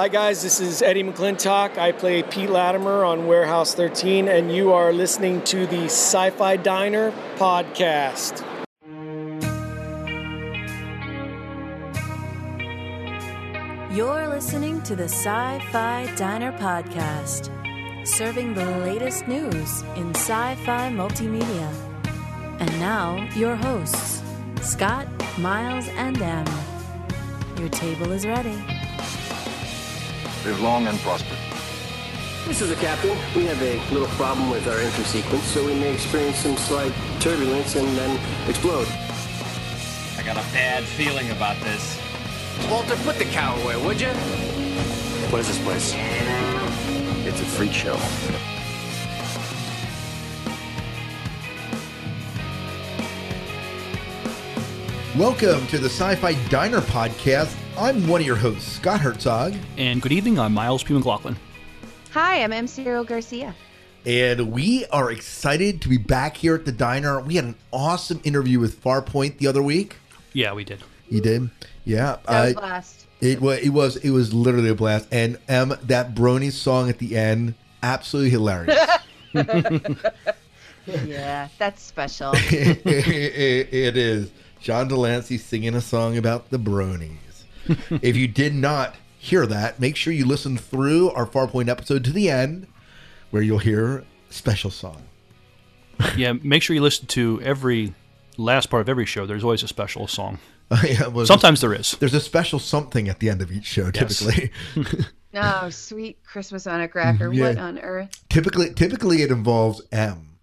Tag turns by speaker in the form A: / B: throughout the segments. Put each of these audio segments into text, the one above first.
A: Hi, guys, this is Eddie McClintock. I play Pete Latimer on Warehouse 13, and you are listening to the Sci Fi Diner podcast.
B: You're listening to the Sci Fi Diner Podcast, serving the latest news in sci fi multimedia. And now, your hosts, Scott, Miles, and Em. Your table is ready.
C: Live long and prosper.
D: This is the captain. We have a little problem with our entry sequence, so we may experience some slight turbulence and then explode.
E: I got a bad feeling about this.
D: Walter, put the cow away, would you?
C: What is this place? It's a freak show.
F: Welcome to the Sci Fi Diner Podcast. I'm one of your hosts, Scott Herzog,
G: And good evening, I'm Miles P. McLaughlin.
H: Hi, I'm MC Cyril Garcia.
F: and we are excited to be back here at the diner. We had an awesome interview with Farpoint the other week.
G: Yeah, we did.
F: You did? Yeah.
H: That was
F: uh,
H: last.
F: it was it was it was literally a blast. And um that Brony song at the end, absolutely hilarious.
H: Yeah, that's special.
F: it, it is. John de Lancie singing a song about the bronies. if you did not hear that, make sure you listen through our Farpoint episode to the end, where you'll hear a special song.
G: Yeah, make sure you listen to every last part of every show. There's always a special song.
F: Oh, yeah, well,
G: Sometimes there is.
F: there's a special something at the end of each show.
G: Yes.
F: Typically,
H: oh, sweet Christmas on a cracker.
F: Yeah.
H: What on earth?
F: typically, typically it involves M.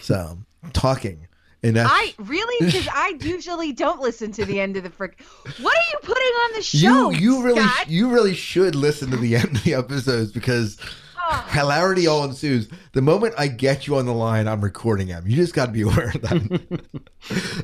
F: So talking, and
H: I really because I usually don't listen to the end of the frick. What are you putting on the show?
F: you. You really,
H: Scott?
F: you really should listen to the end of the episodes because
H: Oh,
F: hilarity all ensues. The moment I get you on the line, I'm recording them. You just got to be aware of that.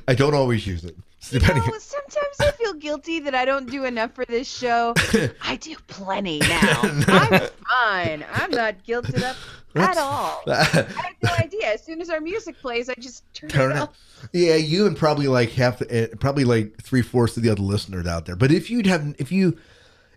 F: I don't always use it.
H: you know, sometimes I feel guilty that I don't do enough for this show. I do plenty now. I'm fine. I'm not guilted up at all. I have no idea. As soon as our music plays, I just turn,
F: Turn
H: it
F: it.
H: off.
F: Yeah, you and probably like half, uh, probably like three fourths of the other listeners out there. But if you'd have, if you,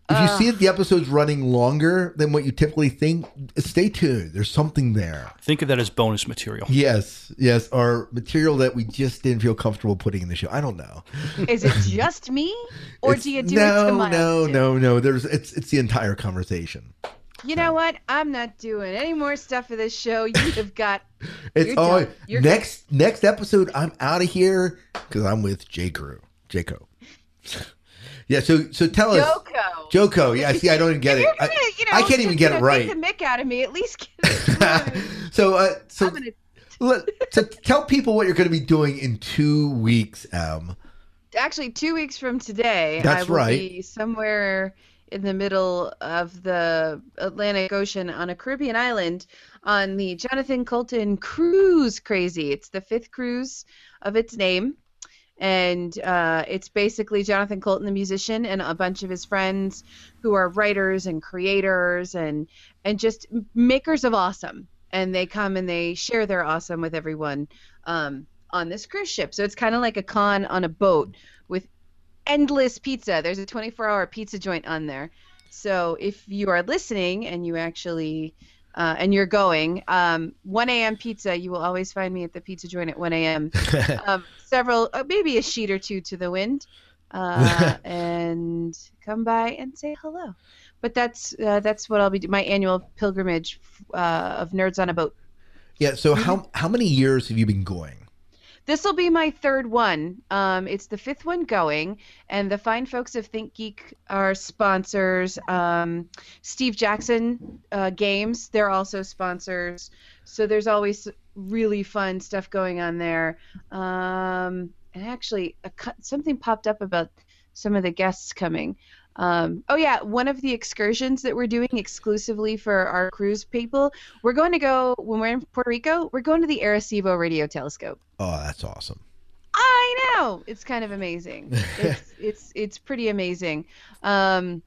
F: if you uh. see that the episode's running longer than what you typically think, stay tuned. There's something there.
G: Think of that as bonus material.
F: Yes, yes, or material that we just didn't feel comfortable putting in the show. I don't know.
H: Is it just me, or
F: It's-
H: do you do
F: no,
H: it to Miles
F: no,
H: too?
F: no, no. There's it's it's the entire conversation.
H: You know what? I'm not doing any more stuff for this show. You have got
F: It's
H: You're
F: all
H: done. You're
F: next next episode. I'm out of here because I'm with J Crew, JoCo. Yeah, so so tell us,
H: JoCo.
F: JoCo. Yeah, see, I don't even get it. I,
H: gonna, you know,
F: I can't even get it right.
H: Take the mick out of me. At least get it
F: so uh, so
H: gonna
F: let, so tell people what you're going to be doing in two weeks. Um,
H: actually two weeks from today
F: That's
H: i will
F: right.
H: be somewhere in the middle of the atlantic ocean on a caribbean island on the jonathan coulton cruise crazy it's the fifth cruise of its name and uh, it's basically jonathan coulton the musician and a bunch of his friends who are writers and creators and and just makers of awesome and they come and they share their awesome with everyone um, on this cruise ship. So it's kind of like a con on a boat with endless pizza. There's a 24 hour pizza joint on there. So if you are listening and you actually uh, and you're going, um, 1 a.m. pizza, you will always find me at the pizza joint at 1 a.m. um, several, uh, maybe a sheet or two to the wind, uh, and come by and say hello. But that's uh, that's what I'll be doing. My annual pilgrimage uh, of nerds on a boat.
F: yeah. So how how many years have you been going?
H: This will be my third one. Um, it's the fifth one going, and the fine folks of ThinkGeek are sponsors. Um, Steve Jackson uh, Games, they're also sponsors. So there's always really fun stuff going on there. Um, and actually, a, something popped up about some of the guests coming. Um, oh yeah, one of the excursions that we're doing exclusively for our cruise people, we're going to go when we're in Puerto Rico. We're going to the Arecibo Radio Telescope.
F: Oh, that's awesome.
H: I know it's kind of amazing. It's it's it's pretty amazing. Um,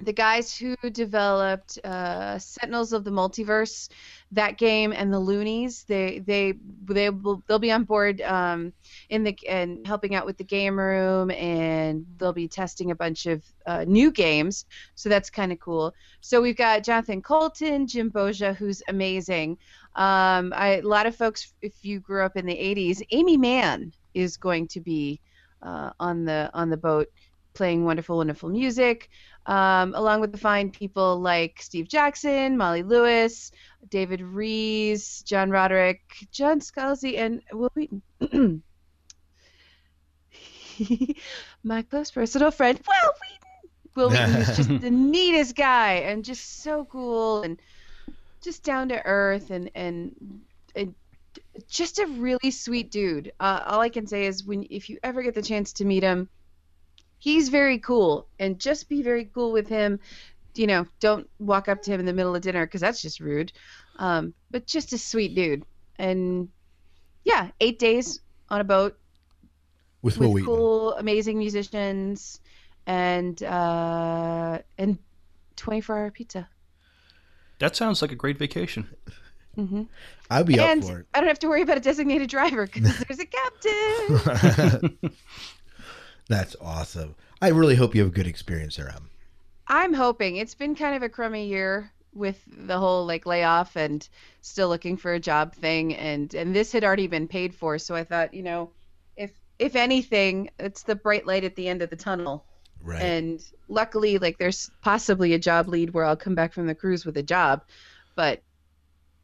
H: the guys who developed uh, Sentinels of the Multiverse, that game, and the Loonies, they they they will they'll be on board um, in the and helping out with the game room, and they'll be testing a bunch of uh, new games. So that's kind of cool. So we've got Jonathan Coulton, Jim Boggia, who's amazing. Um, I, a lot of folks, if you grew up in the '80s, Aimee Mann is going to be uh, on the on the boat playing wonderful, wonderful music, um, along with the fine people like Steve Jackson, Molly Lewis, David Rees, John Roderick, John Scalzi, and Wil Wheaton. My close personal friend, Wil Wheaton. Wil Wheaton is just the neatest guy and just so cool and just down to earth and and, and just a really sweet dude. Uh, all I can say is when if you ever get the chance to meet him, he's very cool and just be very cool with him you know don't walk up to him in the middle of dinner because that's just rude um, but just a sweet dude and yeah eight days on a boat
F: With Will
H: with
F: Wheaton.
H: cool amazing musicians and uh, and 24 hour pizza
G: That sounds like a great vacation.
F: I'd be
H: and
F: up for it.
H: i don't have to worry about a designated driver because there's a captain
F: That's awesome. I really hope you have a good experience there, Em.
H: I'm hoping it's been kind of a crummy year with the whole like layoff and still looking for a job thing and and this had already been paid for so I thought you know if if anything it's the bright light at the end of the tunnel
F: Right.
H: and luckily like there's possibly a job lead where I'll come back from the cruise with a job but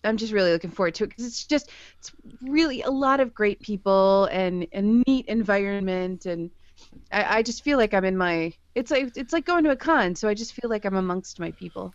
H: I'm just really looking forward to it because it's just it's really a lot of great people and a neat environment and I, I just feel like I'm in my it's like it's like going to a con so I just feel like I'm amongst my people.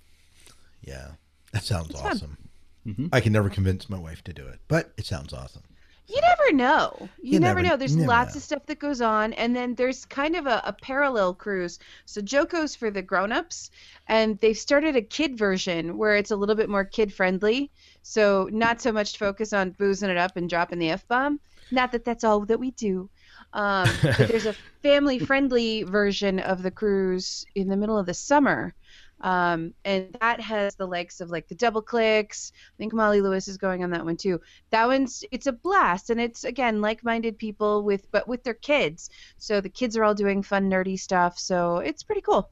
F: yeah. That sounds
H: fun.
F: awesome. Mm-hmm. I can never convince my wife to do it, but it sounds awesome.
H: You never know. You,
F: You
H: never,
F: never-
H: know. There's
F: never
H: lots
F: know.
H: of stuff that goes on, and then there's kind of a, a parallel cruise. So JoCo's for the grown-ups, and they've started a kid version where it's a little bit more kid-friendly. So not so much focus on boozing it up and dropping the f-bomb. Not that that's all that we do. Um, but there's a family-friendly version of the cruise in the middle of the summer. Um, and that has the likes of like the double clicks. I think Molly Lewis is going on that one too. That one's it's a blast, and it's again like-minded people with but with their kids. So the kids are all doing fun nerdy stuff. So it's pretty cool.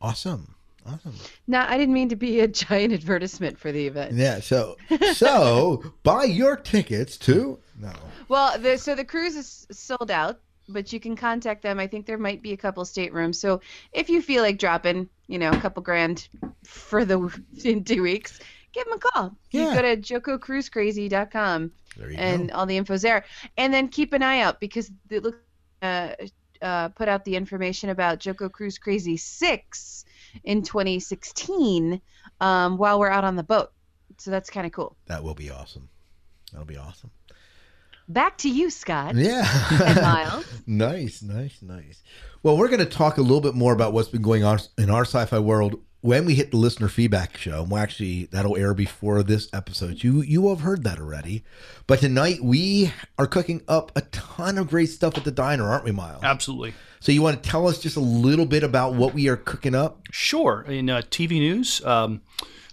F: Awesome. Awesome.
H: Now I didn't mean to be a giant advertisement for the event.
F: Yeah. So, so buy your tickets to no.
H: Well, the, so the cruise is sold out, but you can contact them. I think there might be a couple staterooms. So if you feel like dropping, you know, a couple grand for the in two weeks, give them a call.
F: Yeah.
H: You go to
F: you
H: and
F: go.
H: all the info's there. And then keep an eye out because it looks uh, uh, put out the information about JoCo Cruise Crazy Six in 2016 um, while we're out on the boat. So that's kind of cool.
F: That will be awesome. That'll be awesome.
H: Back to you, Scott
F: Yeah.
H: and Miles.
F: Nice, nice, nice. Well, we're going to talk a little bit more about what's been going on in our sci-fi world when we hit the listener feedback show. Well, actually, that'll air before this episode. You you will have heard that already. But tonight we are cooking up a ton of great stuff at the diner, aren't we, Miles?
G: Absolutely.
F: So you want to tell us just a little bit about what we are cooking up?
G: Sure. In uh, TV news, um,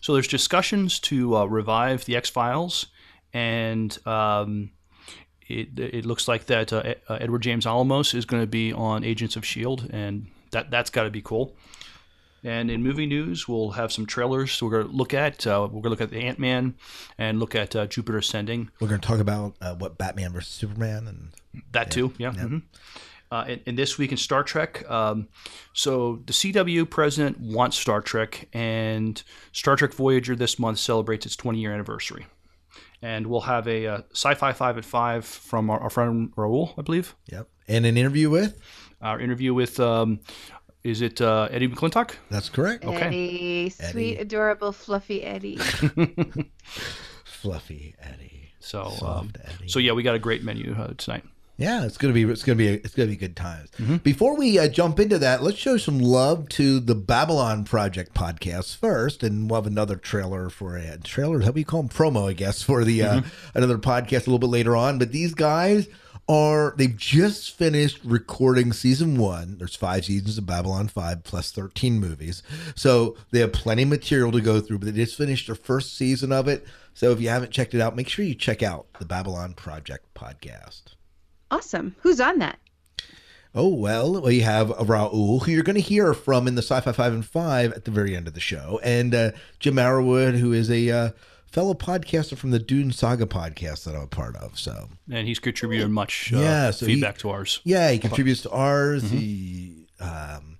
G: so there's discussions to uh, revive the X Files, and um, it, it looks like that uh, uh, Edward James Olmos is going to be on Agents of Shield, and that that's got to be cool. And in movie news, we'll have some trailers we're going to look at. Uh, we're going to look at the Ant Man and look at uh, Jupiter Ascending.
F: We're going to talk about uh, what Batman versus Superman and
G: That too, yeah. mhm. Uh, and, and this week in Star Trek, um, so the CW president wants Star Trek, and Star Trek Voyager this month celebrates its 20 year anniversary. And we'll have a uh, sci-fi five at five from our, our friend Raul, I believe.
F: yep, and an interview with.
G: Our interview with um, is it uh, Eddie McClintock?
F: That's correct.
G: Okay.
H: Eddie, sweet, adorable, fluffy Eddie.
F: Fluffy Eddie.
G: So, um,
F: Eddie.
G: so yeah, we got a great menu uh, tonight.
F: Yeah, it's gonna be it's gonna be it's gonna be good times.
G: Mm-hmm.
F: Before we uh, jump into that, let's show some love to the Babylon Project podcast first, and we'll have another trailer for a trailer. How do you call them? Promo, I guess, for the uh,
G: Mm-hmm.
F: another podcast a little bit later on. But these guys are they've just finished recording season one. There's five seasons of Babylon 5 plus 13 movies. So they have plenty of material to go through, but they just finished their first season of it. So if you haven't checked it out, make sure you check out the Babylon Project podcast.
H: Awesome. Who's on that?
F: Oh, well, we have Raul, who you're going to hear from in the Sci Fi 5 and 5 at the very end of the show, and uh, Jim Arrowwood, who is a uh, fellow podcaster from the Dune Saga podcast that I'm a part of. So,
G: and he's contributed much uh,
F: Yeah, so he-
G: feedback to ours.
F: yeah, he contributes to ours. He, um,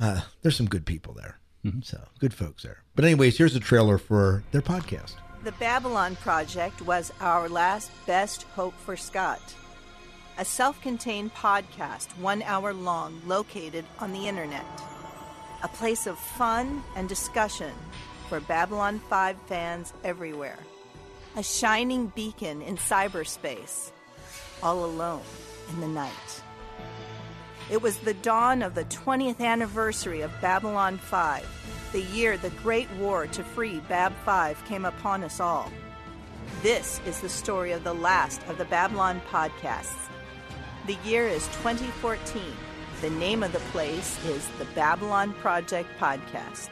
F: uh, there's some good people there. So, good folks there. But, anyways, here's a trailer for their podcast.
I: The Babylon Project was our last best hope for Scott. A self contained podcast, one hour long, located on the internet. A place of fun and discussion for Babylon 5 fans everywhere. A shining beacon in cyberspace, all alone in the night. It was the dawn of the 20th anniversary of Babylon 5, the year the Great War to free Bab 5 came upon us all. This is the story of the last of the Babylon podcasts. The year is 2014. The name of the place is the Babylon Project Podcast.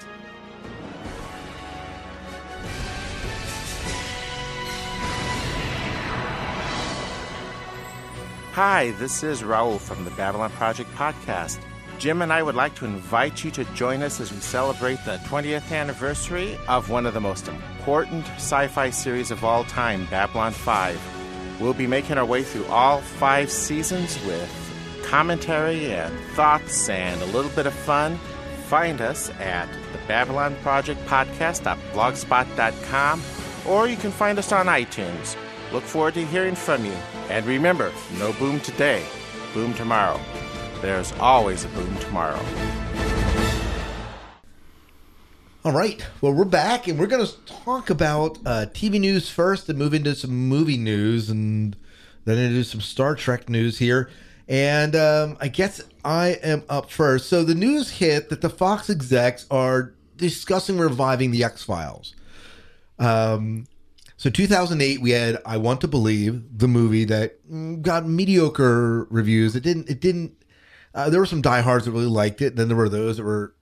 J: Hi, this is Raul from the Babylon Project podcast. Jim and I would like to invite you to join us as we celebrate the 20th anniversary of one of the most important sci fi series of all time, Babylon 5. We'll be making our way through all five seasons with commentary and thoughts and a little bit of fun. Find us at the Babylon Project Podcast.blogspot.com or you can find us on iTunes. Look forward to hearing from you. And remember, no boom today, boom tomorrow. There's always a boom tomorrow.
F: All right. Well, we're back and we're going to talk about uh, TV news first and move into some movie news and then into some Star Trek news here. And um, I guess I am up first. So the news hit that the Fox execs are discussing reviving the X Files. Um, so 2008, we had I Want to Believe, the movie that mm, got mediocre reviews. It didn't. It didn't. Uh, there were some diehards that really liked it. Then there were those that were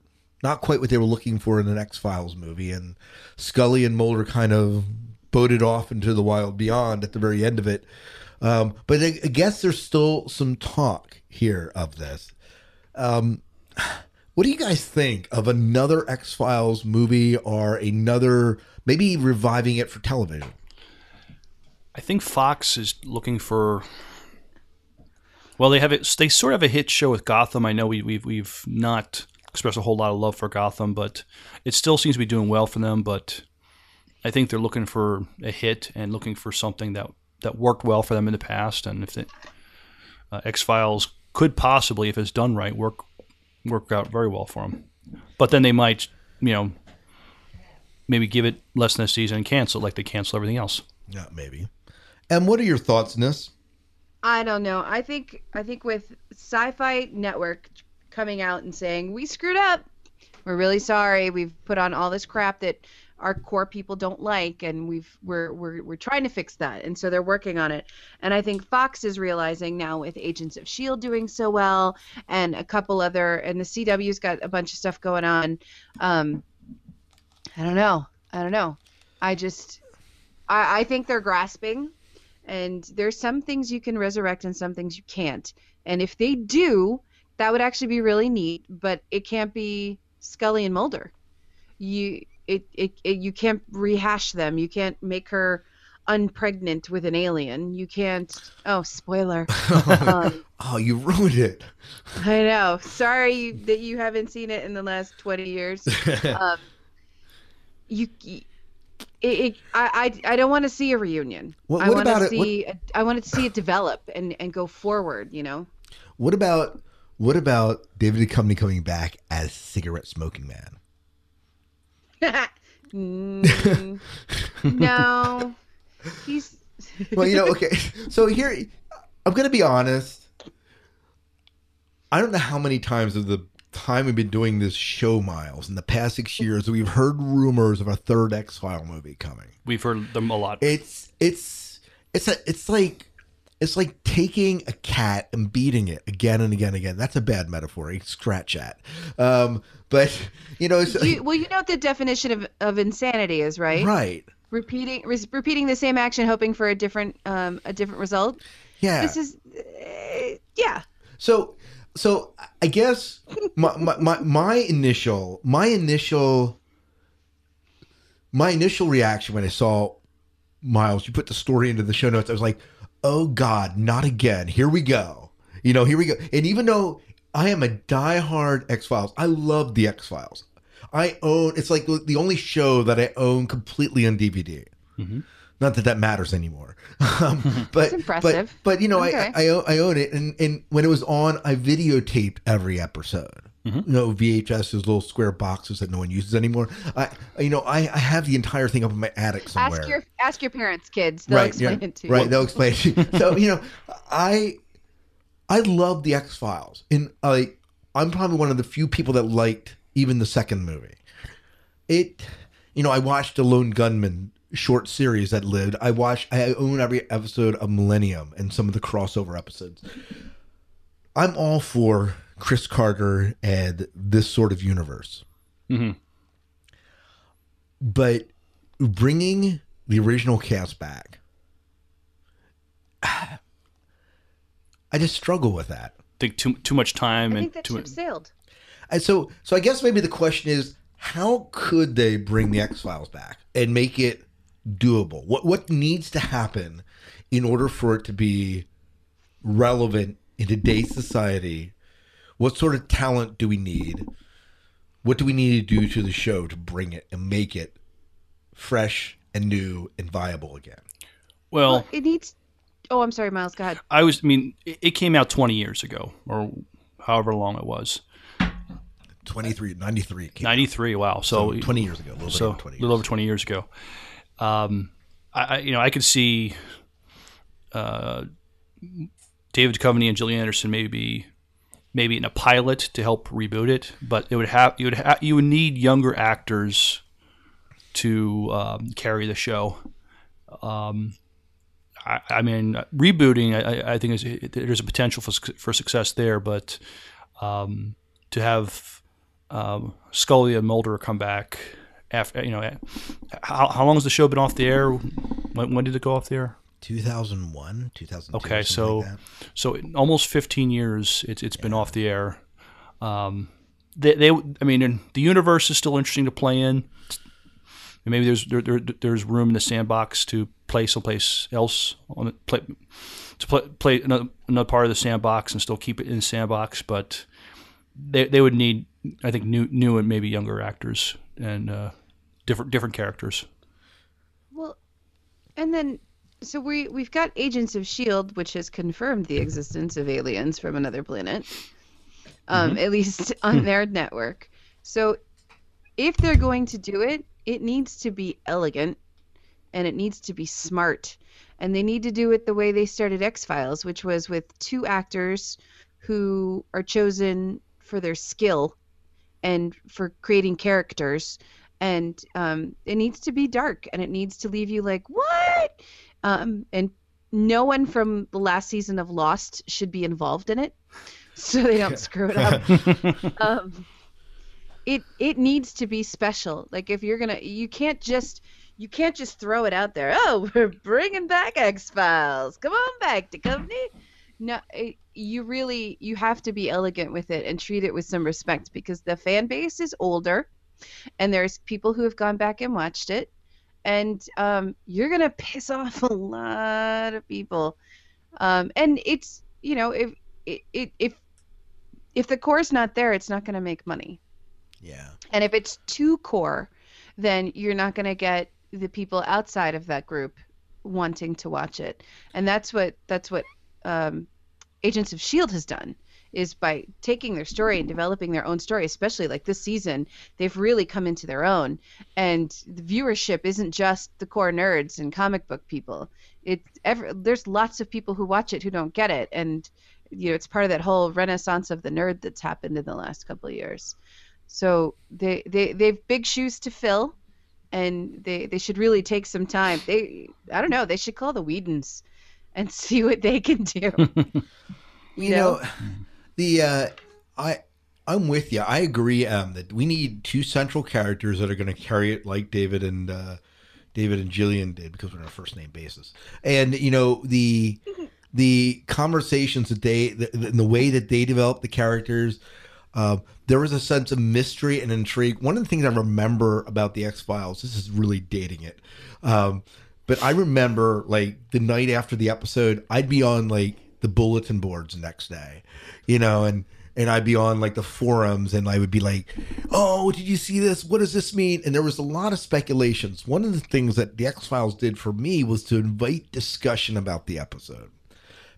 F: not quite what they were looking for in an X Files movie. And Scully and Mulder kind of boated off into the wild beyond at the very end of it. Um, but I, I guess there's still some talk here of this. Um, what do you guys think of another X Files movie or another maybe reviving it for television?
G: I think Fox is looking for. Well, they have it. They sort of have a hit show with Gotham. I know we, we've we've not expressed a whole lot of love for Gotham, but it still seems to be doing well for them. But I think they're looking for a hit and looking for something that that worked well for them in the past. And if it, uh, X Files could possibly, if it's done right, work work out very well for them. But then they might, you know, maybe give it less than a season and cancel like they cancel everything else.
F: Yeah, maybe. And what are your thoughts on this?
H: I don't know. I think I think with Sci-Fi Network coming out and saying we screwed up, we're really sorry. We've put on all this crap that our core people don't like, and we've we're we're we're trying to fix that, and so they're working on it. And I think Fox is realizing now with Agents of Shield doing so well, and a couple other, and the CW's got a bunch of stuff going on. Um, I don't know. I don't know. I just I, I think they're grasping and there's some things you can resurrect and some things you can't. And if they do, that would actually be really neat, but it can't be Scully and Mulder. You it, it, it you can't rehash them. You can't make her unpregnant with an alien. You can't oh spoiler. um,
F: Oh, you ruined it.
H: I know. Sorry that you haven't seen it in the last 20 years. um, you, it, it, I, I, I don't want to see a reunion.
F: What-
H: I want
F: about
H: to
F: it- what-
H: see. a- I want to see it develop and, and go forward. You know.
F: What about what about David Duchovny coming back as cigarette smoking man?
H: Mm, no, he's.
F: Well, you know, okay. So here, I'm going to be honest. I don't know how many times of the time we've been doing this show, Miles, in the past six years, we've heard rumors of a third X File movie coming.
G: We've heard them a lot.
F: It's it's it's a it's like it's like taking a cat and beating it again and again and again. That's a bad metaphor. Scratch that. Um, but you know,
H: You, well, you know what the definition of, of insanity is, right?
F: right.
H: Repeating re- repeating the same action, hoping for a different um, a different result.
F: Yeah.
H: This is, uh, yeah.
F: So, so I guess my, my, my, my initial, my initial, my initial reaction when I saw Miles, you put the story into the show notes, I was like, oh God, not again. Here we go. You know, here we go. And even though I am a diehard X Files, I love the X Files. I own, it's like the only show that I own completely on DVD. Not that that matters anymore. Um, but. But, but you know,
H: Okay.
F: I, I, own- I own it. And, and when it was on, I videotaped every episode. Mm-hmm. You know, VHS, those little square boxes that no one uses anymore. I, you know, I, I have the entire thing up in my attic somewhere.
H: Ask your ask your parents, kids. They'll explain
F: yeah,
H: it to you.
F: Right, they'll explain it. to you. so you know, I I love the X Files, and I I'm probably one of the few people that liked even the second movie. It, you know, I watched the Lone Gunman short series that lived. I watched. I own every episode of Millennium and some of the crossover episodes. I'm all for Chris Carter and this sort of universe.
G: Hmm
F: but bringing the original cast back i just struggle with that.
G: Think too too much time
H: I
G: and
H: think that
G: too
H: ship sailed.
F: and so so i guess maybe the question is how could they bring the x-files back and make it doable? What what needs to happen in order for it to be relevant in today's society what sort of talent do we need what do we need to do to the show to bring it and make it fresh and new and viable again
G: well,
H: It needs. Oh, I'm sorry, Miles. Go ahead.
G: I was. I mean, it it came out 20 years ago, or however long it was.
F: 23 93 it came out.
G: 93. Wow. So,
F: So 20 years ago, a little bit
G: so
F: over 20
G: a little over 20 years ago. Um, I, I you know I could see uh, David Duchovny and Gillian Anderson maybe maybe in a pilot to help reboot it, but it would have you would ha- you would need younger actors to um, carry the show. Um, I, I mean, rebooting I, I think is there's a potential for for success there, but um, to have um, Scully and Mulder come back after you know how, how long has the show been off the air? When, when did it go off the air?
F: 2001 2002
G: Okay, so
F: like that.
G: so in almost 15 years it's it's been off the air. Um, they, they I mean and the universe is still interesting to play in. And maybe there's there, there, there's room in the sandbox to play someplace else on it, play to play, play another, another part of the sandbox and still keep it in the sandbox, but they they would need I think new new and maybe younger actors and uh, different different characters.
H: Well, and then so we we've got Agents of Shield, which has confirmed the existence of aliens from another planet, um, at least on their network. So if they're going to do it, it needs to be elegant, and it needs to be smart, and they need to do it the way they started X Files, which was with two actors who are chosen for their skill and for creating characters. And um, it needs to be dark and it needs to leave you like what um, and no one from the last season of lost should be involved in it. So they don't screw it up. Um, it it needs to be special. Like if you're gonna you can't just you can't just throw it out there. Oh we're bringing back x-files. Come on back to company. No it, you really you have to be elegant with it and treat it with some respect because the fan base is older and there's people who have gone back and watched it and um, you're gonna piss off a lot of people. Um, and it's you know if it if if the core is not there it's not gonna make money.
F: Yeah.
H: And if it's too core then you're not gonna get the people outside of that group wanting to watch it. And that's what that's what um, agents of shield has done is by taking their story and developing their own story especially like this season they've really come into their own. And the viewership isn't just the core nerds and comic book people. It ever there's lots of people who watch it who don't get it. And you know it's part of that whole renaissance of the nerd that's happened in the last couple of years. So they they they've big shoes to fill and they they should really take some time. They i don't know they should call the Whedons and see what they can do.
F: You know, the uh, I I'm with you. I agree um, that we need two central characters that are going to carry it like David and uh, David and Gillian did because we're on a first name basis. And you know the the conversations that they the, the way that they develop the characters. Uh, there was a sense of mystery and intrigue. One of the things I remember about the X Files, this is really dating it, um, but I remember like the night after the episode, I'd be on like the bulletin boards next day, you know, and and I'd be on like the forums and I would be like, "Oh, did you see this? What does this mean?" And there was a lot of speculations. One of the things that the X Files did for me was to invite discussion about the episode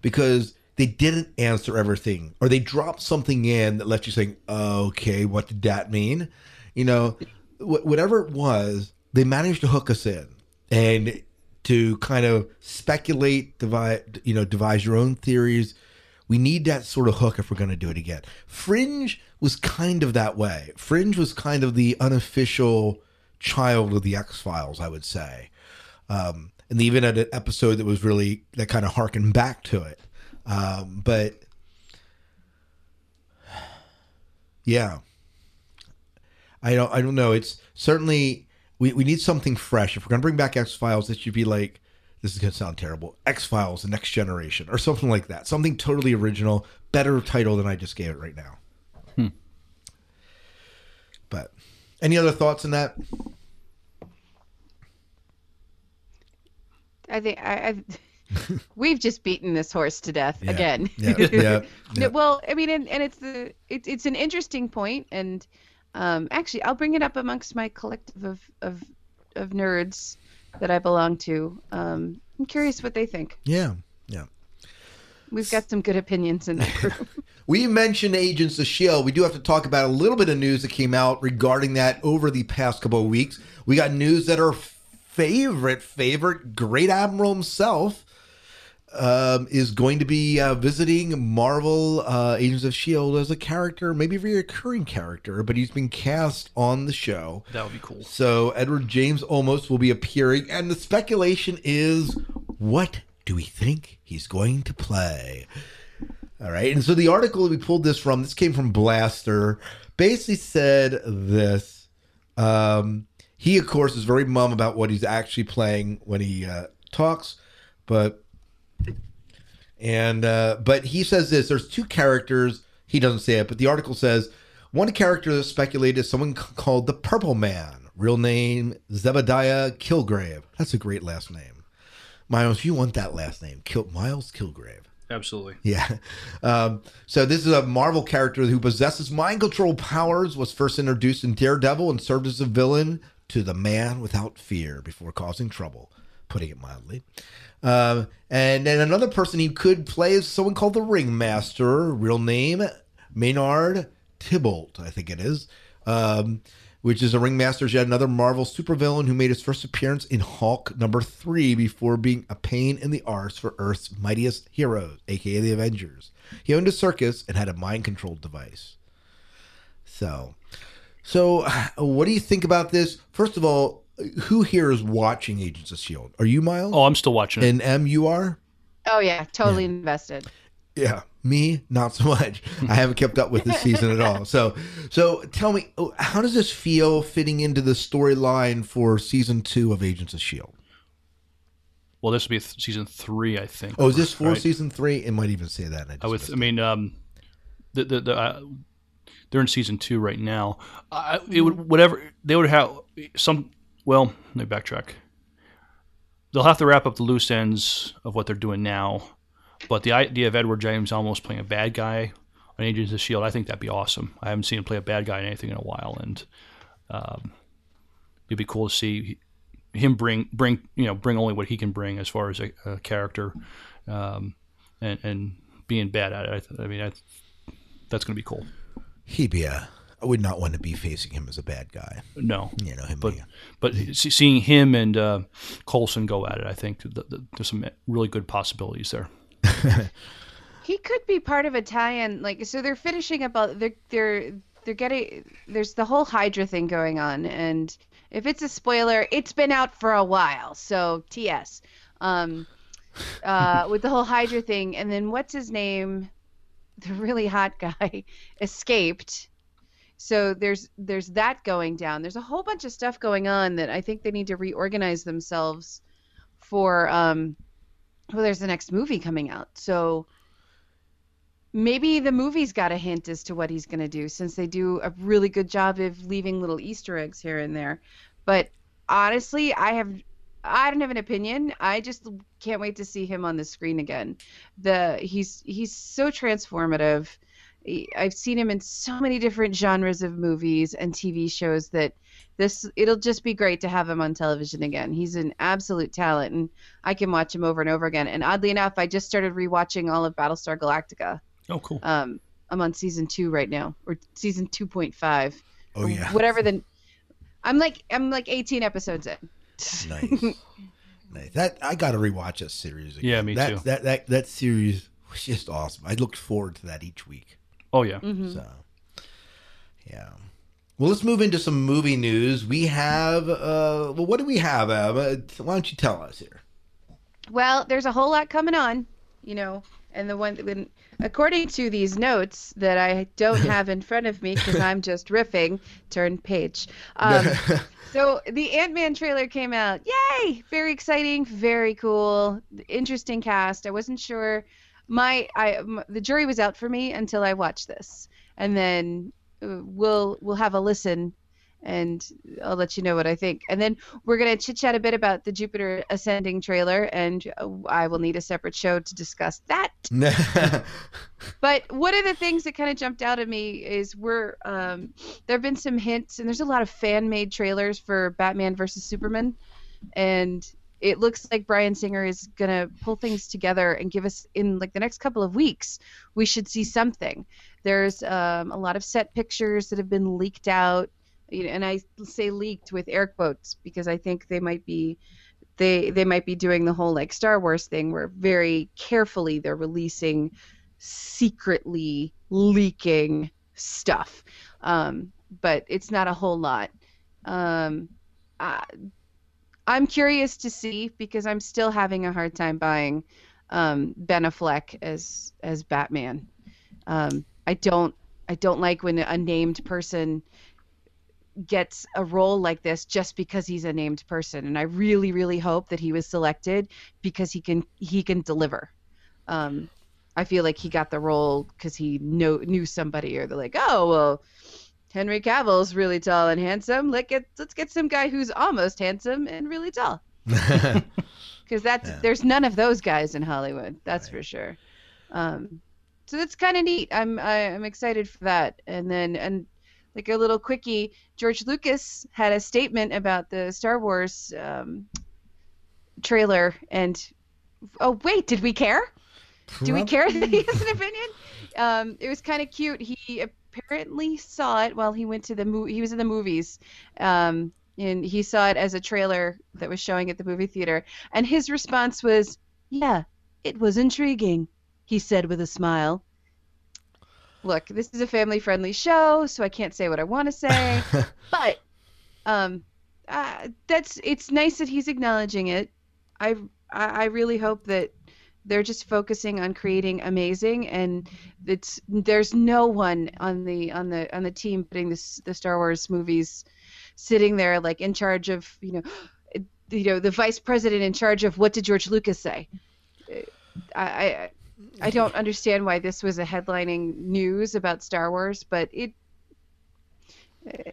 F: because they didn't answer everything or they dropped something in that left you saying, "Okay, what did that mean?" You know, wh- whatever it was, they managed to hook us in and to kind of speculate, devise, you know, devise your own theories. We need that sort of hook if we're going to do it again. Fringe was kind of that way. Fringe was kind of the unofficial child of the X Files, I would say. Um, and even had an episode that was really that kind of harkened back to it. Um, but yeah, I don't. I don't know. It's certainly we, we need something fresh. If we're gonna bring back X Files, it should be like this is gonna sound terrible. X Files: The Next Generation, or something like that. Something totally original, better title than I just gave it right now.
G: Hmm.
F: But any other thoughts on that?
H: I think I, I we've just beaten this horse to death
F: Yeah,
H: again.
F: yeah, yeah,
H: No,
F: yeah.
H: Well, I mean, and, and it's the it's it's an interesting point, and um, actually, I'll bring it up amongst my collective of of of nerds that I belong to. Um, I'm curious what they think.
F: Yeah, yeah.
H: We've got some good opinions in that group.
F: We mentioned Agents of S.H.I.E.L.D. We do have to talk about a little bit of news that came out regarding that over the past couple of weeks. We got news that our favorite, favorite Great Admiral himself um, is going to be uh, visiting Marvel uh, Agents of S.H.I.E.L.D. as a character, maybe a recurring character, but he's been cast on the show.
G: That would be cool.
F: So Edward James Olmos will be appearing, and the speculation is what do we think he's going to play? All right. And so the article we pulled this from, this came from Blastr, basically said this. Um, he, of course, is very mum about what he's actually playing when he uh, talks, but and uh, but he says this: there's two characters. He doesn't say it, but the article says one character that's speculated is someone called the Purple Man. Real name Zebediah Kilgrave. That's a great last name. Miles, you want that last name, Kil- Miles Kilgrave.
G: Absolutely.
F: Yeah. Um, so this is a Marvel character who possesses mind control powers, was first introduced in Daredevil and served as a villain to the Man Without Fear before causing trouble, putting it mildly. Um, and then another person he could play is someone called the Ringmaster, real name Maynard Tiboldt, I think it is. Um, which is a ringmaster yet another Marvel supervillain who made his first appearance in Hulk number three before being a pain in the arse for Earth's mightiest heroes, aka the Avengers. He owned a circus and had a mind controlled device. So, so what do you think about this? First of all, who here is watching Agents of Shield? Are you Miles?
G: Oh, I'm still watching it.
F: And M, you are?
H: oh yeah, totally invested.
F: Yeah, me not so much. I haven't kept up with this season at all. So, so tell me, oh, how does this feel fitting into the storyline for season two of Agents of Shield?
G: Well, this will be th- season three, I think.
F: Oh, is this for
G: Right.
F: season three? It might even say that. and I
G: I would.
F: missed
G: I mean, um, the the, the uh, they're in season two right now. I, it would whatever they would have some. Well, let me backtrack. They'll have to wrap up the loose ends of what they're doing now, but the idea of Edward James Olmos playing a bad guy on Agents of Shield, I think that'd be awesome. I haven't seen him play a bad guy in anything in a while, and um, it'd be cool to see him bring bring you know bring only what he can bring as far as a, a character, um, and and being bad at it. I, I mean, I, that's going to be cool.
F: He'd be a. I would not want to be facing him as a bad guy.
G: No,
F: You know him.
G: but
F: being-
G: but seeing him and uh, Coulson go at it, I think th- th- there's some really good possibilities there.
H: He could be part of a tie-in, like so they're finishing up. all- They're they're they're getting there's the whole Hydra thing going on, and if it's a spoiler, it's been out for a while. So TS. Um, uh, with the whole Hydra thing, and then what's his name, the really hot guy, escaped. So there's there's that going down. There's a whole bunch of stuff going on that I think they need to reorganize themselves for. Um, well, there's the next movie coming out, so maybe the movie's got a hint as to what he's going to do since they do a really good job of leaving little easter eggs here and there but honestly i have i don't have an opinion i just can't wait to see him on the screen again the he's he's so transformative i've seen him in so many different genres of movies and tv shows that this it'll just be great to have him on television again he's an absolute talent and i can watch him over and over again and oddly enough i just started rewatching all of battlestar galactica
G: Oh, cool.
H: um, I'm on season two right now, or season two point five.
F: Oh yeah.
H: Whatever the, I'm like I'm like 18 episodes in.
F: Nice. nice. That I got to rewatch that series. Again.
G: Yeah, me
F: that,
G: too.
F: That that that series was just awesome. I looked forward to that each week.
G: Oh yeah.
H: Mhm.
F: So, yeah. Well, let's move into some movie news. We have, uh, well, what do we have? Uh, why don't you tell us here?
H: Well, there's a whole lot coming on, you know, and the one when according to these notes that I don't have in front of me because I'm just riffing, turn page. Um, so the Ant Man trailer came out. Yay! Very exciting, very cool, interesting cast. I wasn't sure. My I m- the jury was out for me until I watched this, and then uh, we'll we'll have a listen, and I'll let you know what I think. And then we're gonna chit chat a bit about the Jupiter Ascending trailer, and uh, I will need a separate show to discuss that. But one of the things that kind of jumped out at me is we're um, there have been some hints, and there's a lot of fan made trailers for Batman versus Superman, and it looks like Brian Singer is gonna pull things together and give us in like the next couple of weeks. We should see something. There's um, a lot of set pictures that have been leaked out, you know, and I say leaked with air quotes because I think they might be they they might be doing the whole like Star Wars thing where very carefully they're releasing secretly leaking stuff. Um, but it's not a whole lot. Um, I, I'm curious to see because I'm still having a hard time buying um, Ben Affleck as as Batman. Um, I don't I don't like when a named person gets a role like this just because he's a named person and i really really hope that he was selected because he can he can deliver um i feel like he got the role because he know, knew somebody or they're like oh well henry cavill's really tall and handsome. Let get let's get some guy who's almost handsome and really tall. Because that's there's none of those guys in hollywood that's for sure. Um so that's kind of neat. I'm I, i'm excited for that. And then and like a little quickie, George Lucas had a statement about the Star Wars um, trailer, and oh wait, did we care? Do we care? That he has an opinion? Um, it was kind of cute. He apparently saw it while he went to the movie. He was in the movies, um, and he saw it as a trailer that was showing at the movie theater. And his response was, "Yeah, it was intriguing," he said with a smile look, this is a family friendly show, so I can't say what I want to say. but um, uh, that's it's nice that he's acknowledging it. I I really hope that they're just focusing on creating amazing, and it's there's no one on the on the on the team putting this the Star Wars movies sitting there like in charge of you know you know the vice president in charge of what did George Lucas say. I, I I don't understand why this was a headlining news about Star Wars, but it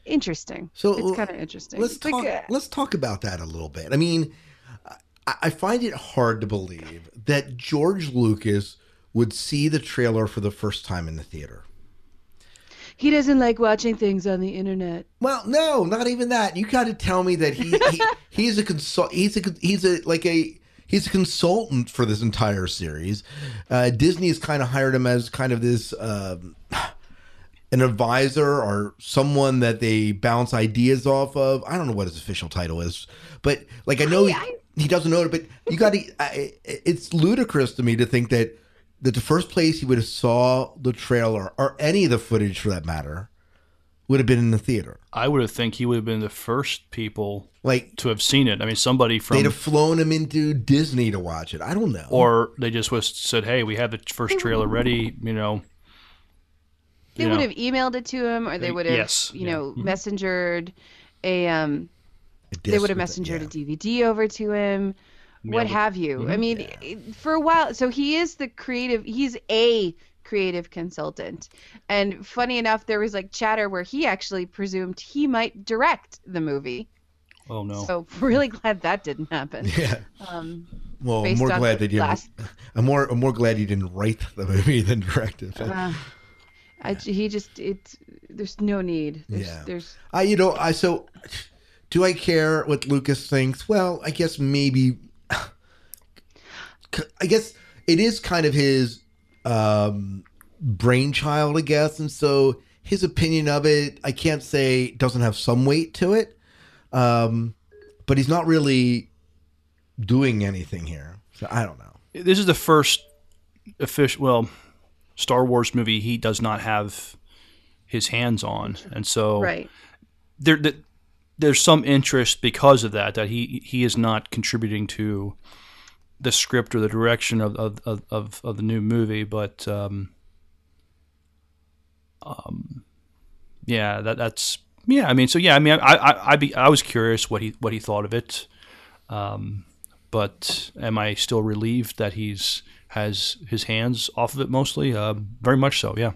H: interesting.
F: So
H: it's kind of interesting.
F: Let's
H: It's like,
F: talk.
H: uh,
F: let's talk about that a little bit. I mean, I, I find it hard to believe that George Lucas would see the trailer for the first time in the theater.
H: he doesn't like watching things on the internet.
F: Well, no, not even that. You got to tell me that he, he he's a consult. He's a he's a like a he's a consultant for this entire series. Uh, Disney has kind of hired him as kind of this um, an advisor or someone that they bounce ideas off of. I don't know what his official title is, but like I know he, he doesn't know it. But you got to. It's ludicrous to me to think that that the first place he would have saw the trailer or any of the footage for that matter would have been in the theater.
G: I would have think he would have been the first people
F: Like
G: to have seen it. I mean, somebody from
F: they'd have flown him into Disney to watch it. I don't know.
G: or they just was said, "Hey, we have the first trailer ready." You know,
H: They
G: you
H: would
G: know.
H: have emailed it to him, or they would have,
G: yes,
H: you
G: yeah.
H: know,
G: Mhm.
H: messengered a um. They would have
F: it,
H: messengered
F: yeah.
H: a DVD over to him, what
G: Mailed
H: have you.
F: Mm-hmm.
H: I mean, it- for a while, so he is the creative. He's a creative consultant, and funny enough, there was like chatter where he actually presumed he might direct the movie.
G: Oh no.
H: So really glad that didn't happen.
F: Yeah.
H: Um,
F: Well, I'm more glad that you.
H: last-
F: I'm more. I'm more glad you didn't write the movie than direct it.
H: uh, I, he just it's there's no need. There's,
F: Yeah.
H: There's
F: I, you know, I so. Do I care what Lucas thinks? Well, I guess maybe. I guess it is kind of his um, brainchild, I guess, and so his opinion of it, I can't say doesn't have some weight to it, um, but he's not really doing anything here. So I don't know.
G: this is the first official, well, Star Wars movie he does not have his hands on, and so
H: right.
G: there, there there's some interest because of that that he he is not contributing to the script or the direction of of, of, of, the new movie, but um, um, yeah, that that's yeah. I mean, so yeah, I mean, I I I, be, I was curious what he what he thought of it, um, but am I still relieved that he's has his hands off of it mostly? Uh, very much so, yeah.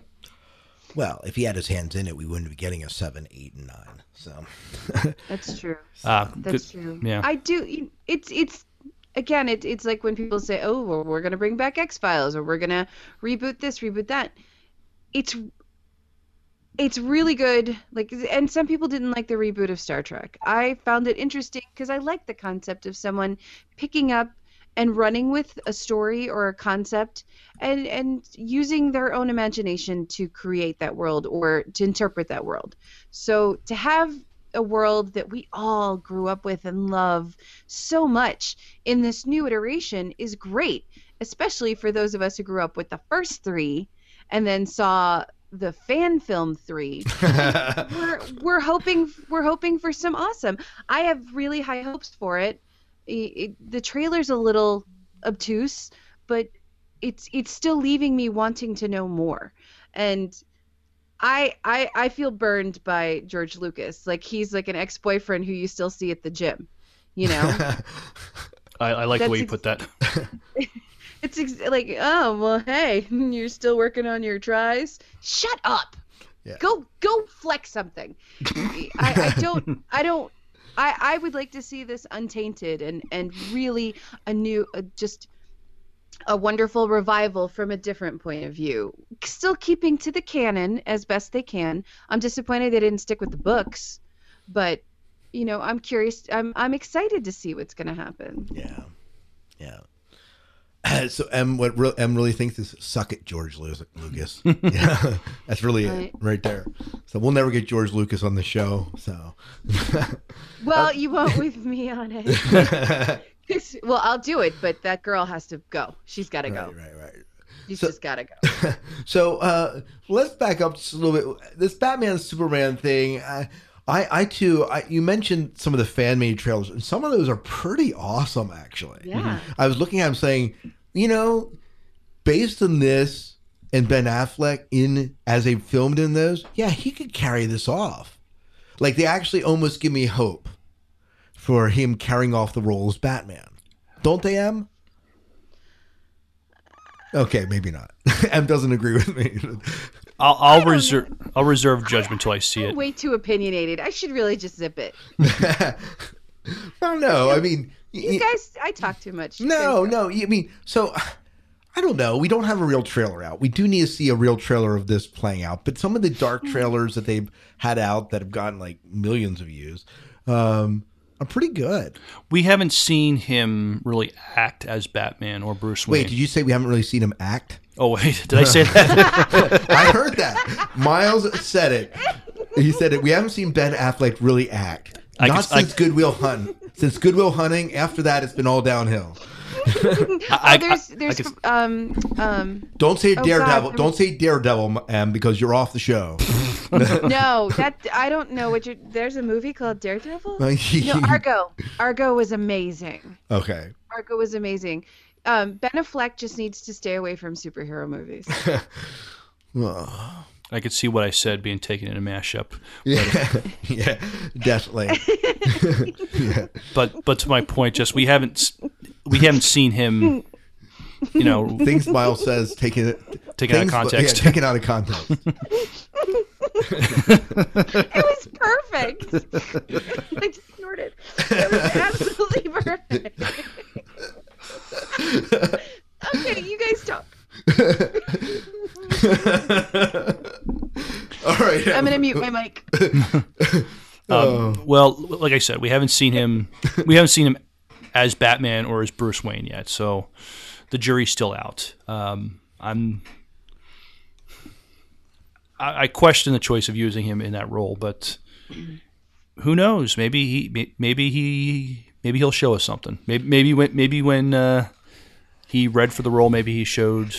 F: Well, if he had his hands in it, we wouldn't be getting a seven, eight, and nine. So
H: That's true.
G: Uh,
H: That's
G: good-
H: true.
G: Yeah.
H: I do. It's it's again. It, it's like when people say, "Oh, well, we're gonna bring back X Files, or we're gonna reboot this, reboot that." It's it's really good. Like, and some people didn't like the reboot of Star Trek. I found it interesting because I like the concept of someone picking up and running with a story or a concept and and using their own imagination to create that world or to interpret that world. So to have a world that we all grew up with and love so much in this new iteration is great, especially for those of us who grew up with the first 3 and then saw the fan film 3 we're we're hoping we're hoping for some awesome. I have really high hopes for it. It- it- the trailer's a little obtuse, but it's it's still leaving me wanting to know more. And I I I feel burned by George Lucas. Like he's like an ex-boyfriend who you still see at the gym. You know?
G: I, I like the way you
H: ex-
G: put that.
H: it's ex- like, oh, well, hey, you're still working on your tries. Shut up.
F: Yeah.
H: Go go flex something. I, I don't I don't I I would like to see this untainted and and really a new just a wonderful revival from a different point of view. Still keeping to the canon as best they can. I'm disappointed they didn't stick with the books, but you know, I'm curious. I'm I'm excited to see what's going to happen.
F: yeah, yeah. so M, what re- M really thinks is suck it, George Lucas. yeah, that's really it
H: Right.
F: right there. So we'll never get George Lucas on the show. So
H: Well, you won't with me on it. well, I'll do it, but that girl has to go. She's got to go.
F: right, right.
H: She's
F: So-
H: just got to go.
F: So uh, let's back up just a little bit. This Batman Superman thing, I, I, I too, I, you mentioned some of the fan made trailers, and some of those are pretty awesome, actually.
H: Yeah. Mm-hmm.
F: I was looking at them saying, you know, based on this and Ben Affleck in as they filmed in those, yeah, he could carry this off. Like they actually almost give me hope for him carrying off the role as Batman. Don't they, Em? Okay, maybe not. Em doesn't agree with me.
G: I'll, I'll reserve I'll reserve judgment till I see it.
H: Way too opinionated. I should really just zip it.
F: I don't know. I mean,
H: You guys, I talk too much.
F: no, no. I mean, so I don't know. We don't have a real trailer out. We do need to see a real trailer of this playing out. But some of the dark trailers that they've had out that have gotten like millions of views um, are pretty good.
G: We haven't seen him really act as Batman or Bruce Wayne.
F: Wait, did you say we haven't really seen him act?
G: Oh wait, did I say that?
F: I heard that. Miles said it. He said it. We haven't seen Ben Affleck really act.
G: I
F: Not
G: could- I-
F: since Goodwill Hunting. Since Goodwill Hunting, after that, it's been all downhill.
H: oh,
G: I-
H: there's
G: I
H: there's um um.
F: Don't say
H: Oh,
F: Daredevil.
H: God.
F: Don't say Daredevil, um, because you're off the show.
H: no, that I don't know what you. There's a movie called Daredevil. no, Argo. Argo was amazing.
F: Okay.
H: Argo was amazing. Um, ben Affleck just needs to stay away from superhero movies.
F: Oh.
G: I could see what I said being taken in a mashup.
F: Yeah, yeah, definitely. yeah.
G: But but to my point, just we haven't we haven't seen him. You know,
F: Things Miles says taken it
G: Taken out of context.
F: Yeah, taken out of context.
H: it was perfect. I just snorted. It was absolutely perfect. Okay, you guys talk.
F: All right.
H: I'm gonna mute my mic.
G: um, well, like I said, we haven't seen him. We haven't seen him as Batman or as Bruce Wayne yet. So the jury's still out. Um, I'm. I, I question the choice of using him in that role, but who knows? Maybe he. Maybe he. Maybe he'll show us something. Maybe maybe when maybe when uh, he read for the role, maybe he showed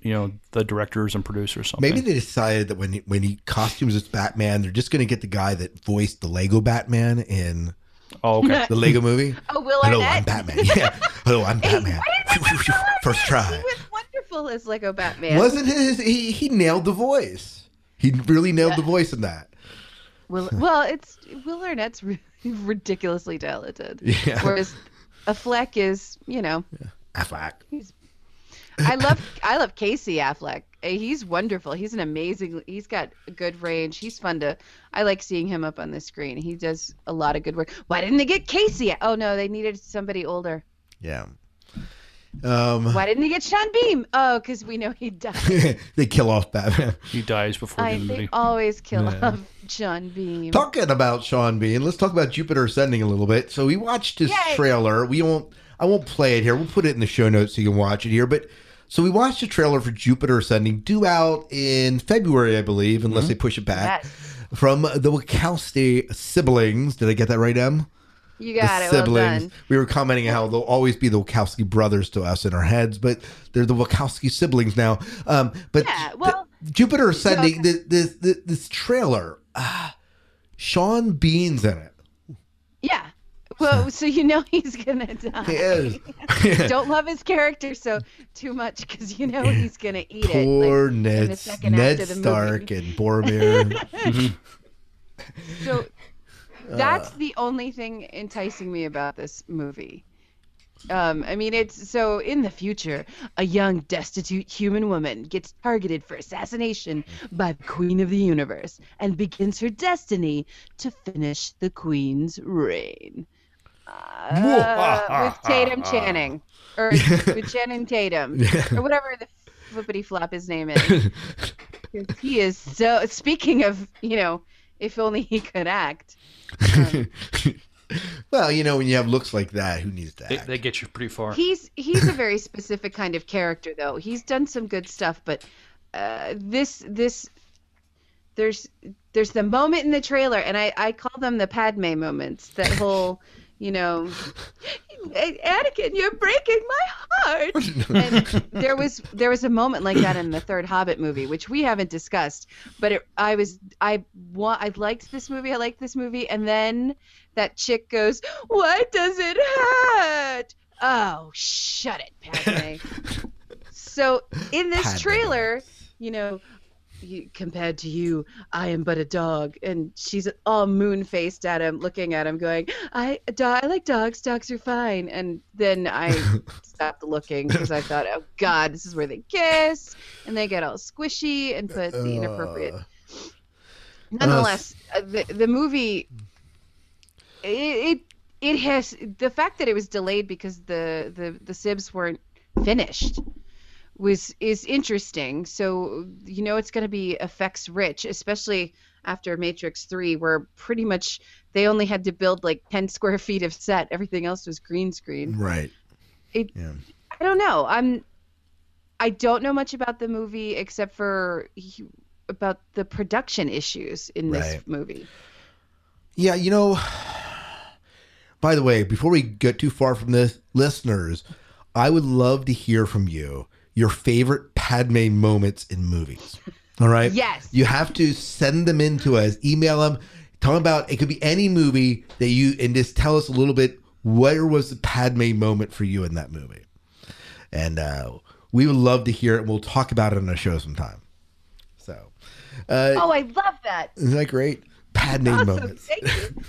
G: you know the directors and producers something.
F: Maybe they decided that when he, when he costumes as Batman, they're just going to get the guy that voiced the Lego Batman in
G: Oh, okay.
F: the Lego movie.
H: Oh, Will
F: Hello,
H: Arnett.
F: I'm Batman. Yeah. Hello, I'm Batman. First
H: He
F: try.
H: was wonderful as Lego Batman.
F: Wasn't his? He he nailed the voice. He really nailed the voice in that.
H: Will, well, it's Will Arnett's re- ridiculously talented.
F: Yeah.
H: Whereas Affleck is, you know,
F: Affleck.
H: I love I love Casey Affleck. He's wonderful. He's an amazing. He's got a good range. He's fun to. I like seeing him up on the screen. He does a lot of good work. Why didn't they get Casey? Oh no, they needed somebody older.
F: Yeah. Um,
H: Why didn't he get Sean Bean? Oh, because we know he died.
F: they kill off Batman.
G: He dies before
H: I,
G: the movie.
H: they always kill
F: Yeah.
H: off Sean Bean.
F: Talking about Sean Bean, let's talk about Jupiter Ascending a little bit. So we watched his
H: Yay!
F: trailer. We won't. I won't play it here. We'll put it in the show notes so you can watch it here. But so we watched the trailer for Jupiter Ascending, due out in February, I believe, unless they push it back.
H: Yes.
F: From the Wachowski siblings. Did I get that right, Em?
H: You got it. Well
F: siblings.
H: done.
F: we were commenting how they'll always be the Wachowski brothers to us in our heads, but they're the Wachowski siblings now. Um, but
H: Yeah, well-
F: the- Jupiter Ascending, this, this, this, this trailer, ah, Sean Bean's in it.
H: Yeah. Well, so you know he's gonna die.
F: He is.
H: Don't love his character so too much because you know he's gonna eat it.
F: Poor
H: like,
F: Ned, Ned Stark
H: movie.
F: and Boromir.
H: So that's
F: Uh.
H: the only thing enticing me about this movie. Um, I mean, it's so in the future, a young, destitute human woman gets targeted for assassination by the Queen of the Universe and begins her destiny to finish the Queen's reign. Uh, with Tatum Channing, or with Channing Tatum, or whatever the flippity flop his name is. he is so. Speaking of, you know, if only he could act.
F: well, you know, when you have looks like that, who needs that?
G: They, they get you pretty far.
H: He's he's a very specific kind of character, though. He's done some good stuff, but uh, this this there's there's the moment in the trailer, and I I call them the Padme moments. That whole, you know, Anakin, you're breaking my heart. and there was there was a moment like that in the third Hobbit movie, which we haven't discussed. But it, I was I wa- I liked this movie. I liked this movie, and then that chick goes, "Why does it hurt?" Oh, shut it, Padme. so in this
F: Padme.
H: trailer, you know. You, compared to you, I am but a dog, and she's all moon faced at him, looking at him, going, "I, do- I like dogs. Dogs are fine." And then I stopped looking because I thought, "Oh God, this is where they kiss and they get all squishy and put the inappropriate."
F: Uh,
H: Nonetheless, uh, the the movie, it, it it has the fact that it was delayed because the the the sibs weren't finished was is interesting. So you know it's going to be effects rich, especially after Matrix 3 where pretty much they only had to build like 10 square feet of set. Everything else was green screen.
F: right.
H: It
F: Yeah.
H: I don't know. I'm I don't know much about the movie except for he- about the production issues in this
F: Right.
H: movie.
F: Yeah, you know. By the way, before we get too far from this, listeners, I would love to hear from you your favorite Padme moments in movies. All right.
H: Yes.
F: You have to send them in to us. Email them. Tell them about it. Could be any movie that you and just tell us a little bit. Where was the Padme moment for you in that movie? And uh, we would love to hear it. We'll talk about it on the show sometime. So, uh,
H: oh, I love that.
F: isn't that great? Padme
H: Awesome.
F: moments.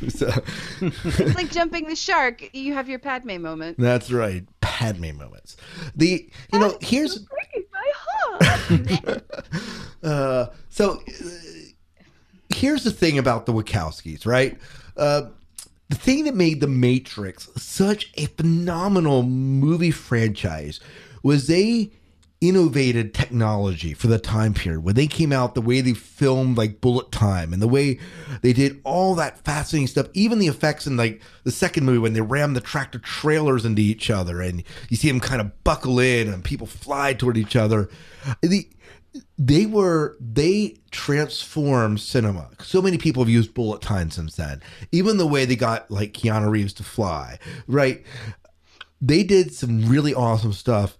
F: So,
H: It's like jumping the shark. You have your Padme moment.
F: that's right. Padme moments. The you know here's
H: my heart.
F: Uh, so uh, here's the thing about the Wachowskis, right? Uh, the thing that made The Matrix such a phenomenal movie franchise was they innovated technology for the time period when they came out the way they filmed like bullet time and the way they did all that fascinating stuff even the effects in like the second movie when they rammed the tractor trailers into each other and you see them kind of buckle in and people fly toward each other the they were they transformed cinema. So many people have used bullet time since then. Even the way they got like Keanu Reeves to fly, right? They did some really awesome stuff.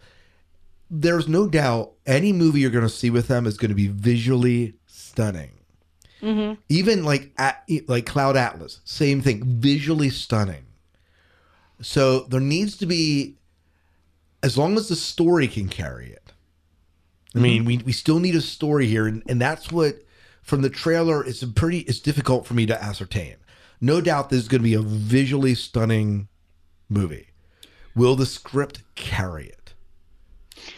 F: There's no doubt any movie you're going to see with them is going to be visually stunning.
H: Mm-hmm.
F: Even like at, like Cloud Atlas, same thing, visually stunning. So there needs to be, as long as the story can carry it. I mean, we, we still need a story here, and, and that's what from the trailer it's a pretty it's difficult for me to ascertain. No doubt this is going to be a visually stunning movie. Will the script carry it?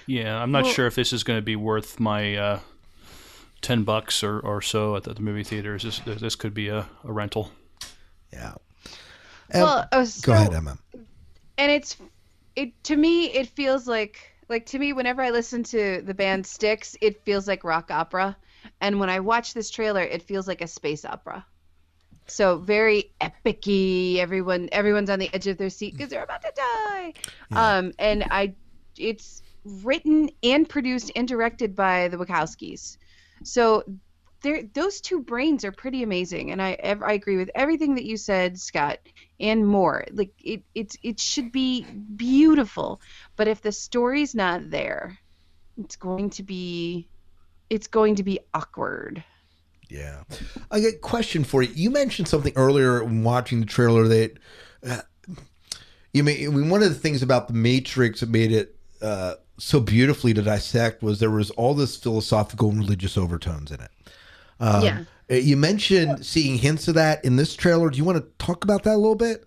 G: Yeah, I'm not
H: Well-
G: sure if this is going to be worth my uh, ten bucks or, or so at the, the movie theaters. This this could be a, a rental.
F: Yeah.
H: Well, oh,
F: go ahead, Emma.
H: and it's it to me it feels like like to me whenever i listen to the band Styx, it feels like rock opera and when i watch this trailer it feels like a space opera so very epic-y everyone everyone's on the edge of their seat because they're about to die um and i it's written and produced and directed by the wachowskis so those two brains are pretty amazing and i i agree with everything that you said scott and more like it it's it should be beautiful but if the story's not there it's going to be it's going to be awkward
F: Yeah. I got a question for you. You mentioned something earlier when watching the trailer that uh, you I mean, one of the things about the Matrix that made it uh, so beautifully to dissect was there was all this philosophical and religious overtones in it. Um,
H: Yeah.
F: uh, You mentioned seeing hints of that in this trailer. Do you want to talk about that a little bit?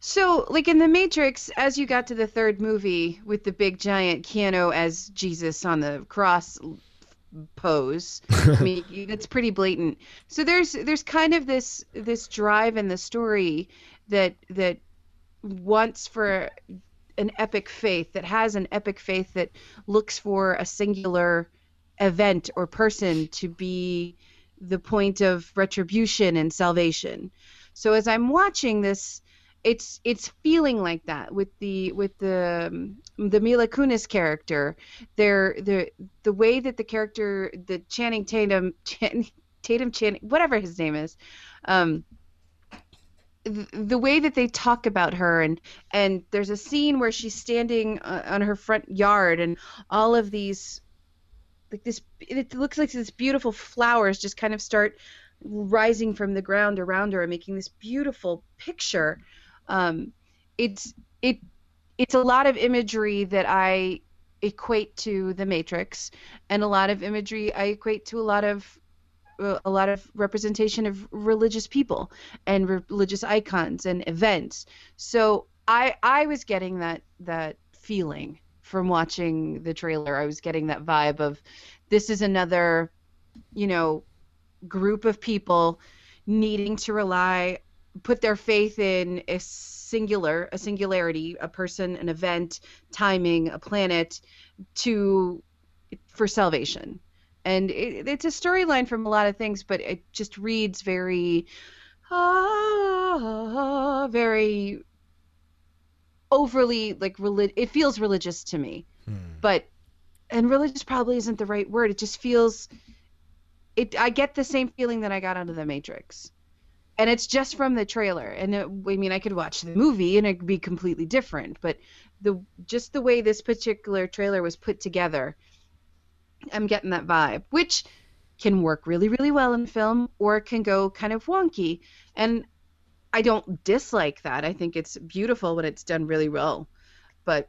H: so like in the matrix as you got to the third movie with the big giant Keanu as jesus on the cross pose i mean it's pretty blatant so there's there's kind of this this drive in the story that that wants for an epic faith that has an epic faith that looks for a singular event or person to be the point of retribution and salvation so as i'm watching this it's it's feeling like that with the with the um, the Mila Kunis character. They're the the way that the character the Channing Tatum Tatum Channing whatever his name is, um, the, way that they talk about her and and there's a scene where she's standing uh, on her front yard and all of these like this it looks like this beautiful flowers just kind of start rising from the ground around her and making this beautiful picture. Um, it's it it's a lot of imagery that I equate to the Matrix, and a lot of imagery I equate to a lot of Uh, a lot of representation of religious people and re- religious icons and events. So I I was getting that that feeling from watching the trailer. I was getting that vibe of this is another, you know, group of people needing to rely put their faith in a singular a singularity a person an event timing a planet to for salvation and it, it's a storyline from a lot of things but it just reads very ah, very overly like relig- it feels religious to me. But and religious probably isn't the right word. It just feels it i get the same feeling that i got out of the matrix. And it's just from the trailer. And it, i mean i could watch the movie and it'd be completely different but the just the way this particular trailer was put together i'm getting that vibe which can work really, really well in film, or it can go kind of wonky. And I don't dislike that. I think it's beautiful when it's done really well. But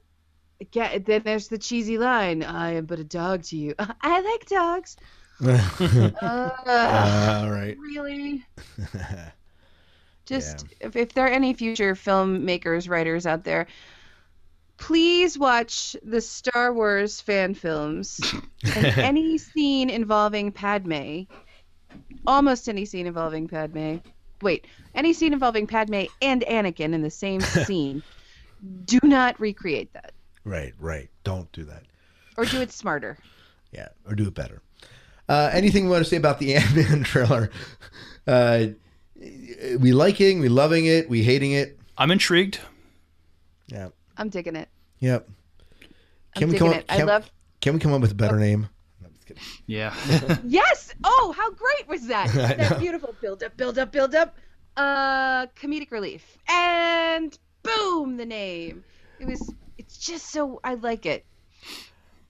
H: yeah, then there's the cheesy line, "I am but a dog to you." I like dogs. Uh,
F: All right.
H: Really? Just if, if there are any future filmmakers, writers out there, please watch the Star Wars fan films and any scene involving Padme, almost any scene involving Padme. Wait, any scene involving Padme and Anakin in the same scene. Do not recreate that,
F: Right, right. Don't do that.
H: or do it smarter.
F: Yeah, or do it better. Uh, anything you want to say about the Ant Man trailer? Uh, we liking, we loving it, we hating it.
G: I'm intrigued.
F: Yeah.
H: I'm digging it.
F: Yep.
H: I'm
F: we
H: digging
F: come
H: it.
F: up?
H: I
F: Can,
H: love-
F: Can we come up with a better name?
G: Yeah.
H: Yes. Oh, how great was that? That beautiful build up, build up, build up. Uh, comedic relief, and boom, the name. It was. It's just so. I like it.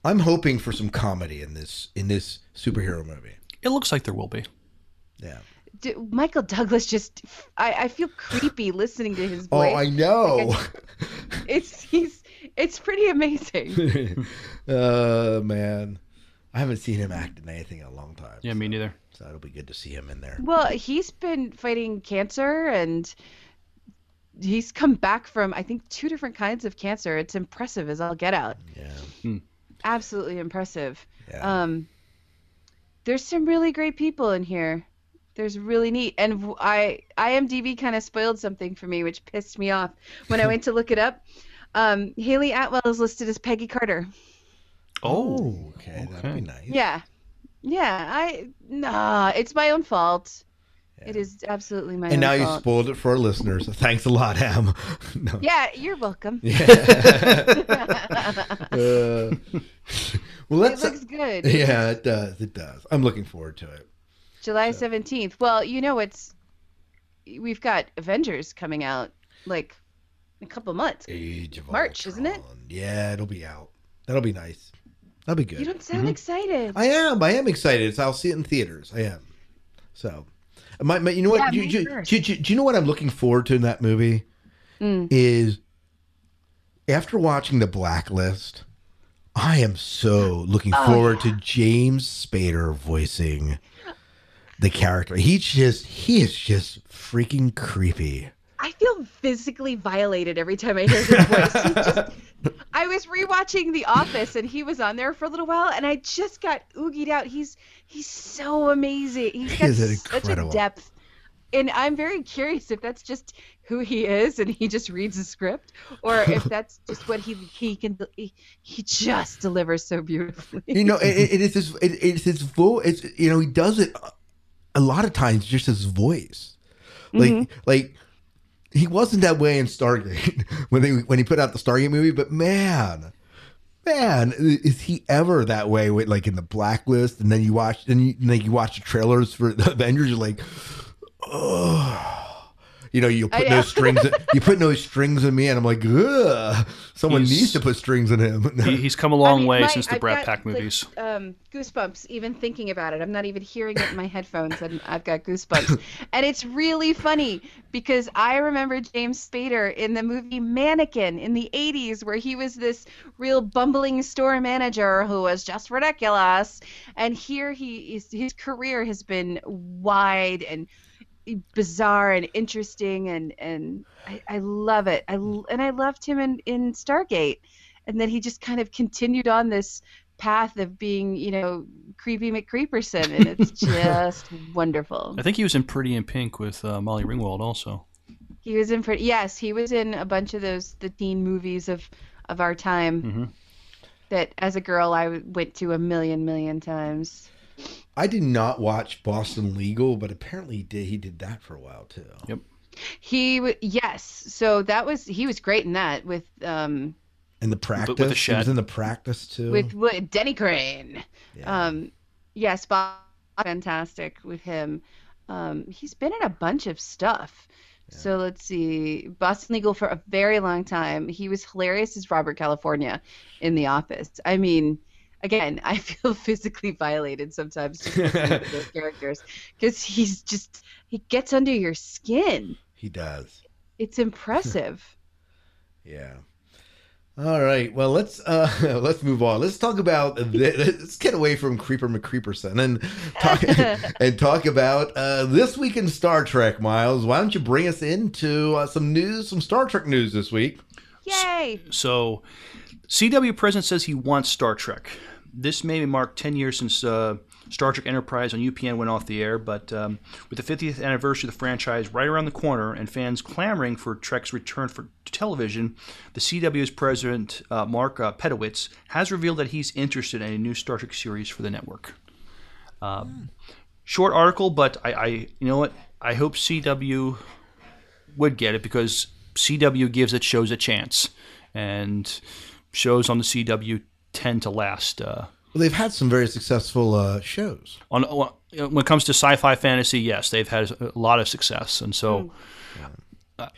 F: I'm hoping for some comedy in this in this superhero movie.
G: It looks like there will be.
F: Yeah.
H: D- Michael Douglas just. I, I feel creepy listening to his voice.
F: Oh,
H: voice.
F: I know.
H: It's he's. It's pretty amazing.
F: uh man, I haven't seen him act in anything in a long time.
G: Yeah, me neither.
F: So it'll be good to see him in there.
H: Well, he's been fighting cancer and he's come back from I think two different kinds of cancer. It's impressive as all get out.
F: Yeah.
H: Absolutely impressive.
F: Yeah.
H: Um there's some really great people in here. There's really neat and I IMDb kind of spoiled something for me which pissed me off when I went to look it up. Um Hayley Atwell is listed as Peggy Carter.
G: Oh,
F: okay, that'd be nice.
H: Yeah. Yeah, I nah, it's my own fault. It is absolutely my
F: And
H: own
F: now you spoiled it for our listeners. Thanks a lot, Em. no.
H: Yeah, you're welcome.
F: Uh, well, let's.
H: looks good.
F: Yeah, it does. It does. I'm looking forward to it.
H: July 17th. Well, you know it's we've got Avengers coming out like in a couple months.
F: Age of
H: March, isn't it?
F: Yeah, it'll be out. That'll be nice. That'll be good.
H: You don't sound excited.
F: I am. I am excited. So I'll see it in theaters. I am. So, my, my you know what?
H: Yeah,
F: do,
H: me
F: you- do you- do you know what I'm looking forward to in that movie?
H: Mm.
F: Is after watching the Blacklist, I am so looking
H: Oh,
F: forward to James Spader voicing the character. He's just he is just freaking creepy.
H: I feel physically violated every time I hear his voice. Just, I was rewatching The Office and he was on there for a little while and I just got oogied out. He's he's so amazing. He's
F: He
H: got such
F: incredible.
H: a depth. And I'm very curious if that's just who he is and he just reads a script or if that's just what he he can he, he just delivers so beautifully.
F: You know, it, it is his it, it's his voice. It's you know he does it a lot of times just his voice, like
H: Mhm.
F: like he wasn't that way in Stargate when they when he put out the Stargate movie, but man. Man, is he ever that way with like in the blacklist? And then you watch, and you, like you watch the trailers for the Avengers. You're like, oh, you know, you put
H: know.
F: no strings. In, you put no strings in me, and I'm like, ugh. Someone
G: He's-
F: needs to put strings in him.
G: He, he's come a long
H: I mean,
G: way
H: my-
G: since the
H: I've
G: Brat
H: got,
G: Pack
H: like,
G: movies.
H: um, goosebumps even thinking about it. I'm not even hearing it in my headphones, and I've got goosebumps. and it's really funny because I remember James Spader in the movie Mannequin in the 80s, where he was this real bumbling store manager who was just ridiculous. And here he is. His career has been wide and bizarre and interesting and and I, I love it. I and I loved him in in Stargate. And then he just kind of continued on this path of being you know creepy McCreeperson and it's just wonderful.
G: I think he was in Pretty in Pink with uh, Molly Ringwald also.
H: he was in for yes he was in a bunch of those the teen movies of of our time
G: hmm
H: that as a girl I went to a million million times
F: I did not watch Boston Legal, but apparently he did. He did that for a while too.
G: Yep.
H: he w- yes so that was he was great in that with um
F: And the practice.
G: with the
F: he was in the practice too.
H: with, with Denny Crane.
F: Yeah.
H: Um, yes, Bob, fantastic with him. Um, he's been in a bunch of stuff. So let's see, Boston Legal for a very long time. He was hilarious as Robert California in The Office. I mean, again, I feel physically violated sometimes just to those characters because he's just he gets under your skin.
F: He does.
H: It's impressive.
F: Yeah. All right. Well, let's uh let's move on. Let's talk about the, let's get away from Creeper McCreeperson and talk and talk about uh this week in Star Trek. Miles, why don't you bring us into uh, some news, some Star Trek news this week?
H: Yay!
G: So, CW president says he wants Star Trek. This may mark 10 years since uh, Star Trek Enterprise on UPN went off the air, but um, with the 50th anniversary of the franchise right around the corner and fans clamoring for Trek's return for television, the CW's president, uh, Mark uh, Pedowitz, has revealed that he's interested in a new Star Trek series for the network. Um, Short article, but I, I, you know what? I hope CW would get it because CW gives its shows a chance, and shows on the CW tend to last. Uh,
F: Well, they've had some very successful uh, shows.
G: on on- when it comes to sci-fi fantasy, yes, they've had a lot of success, and so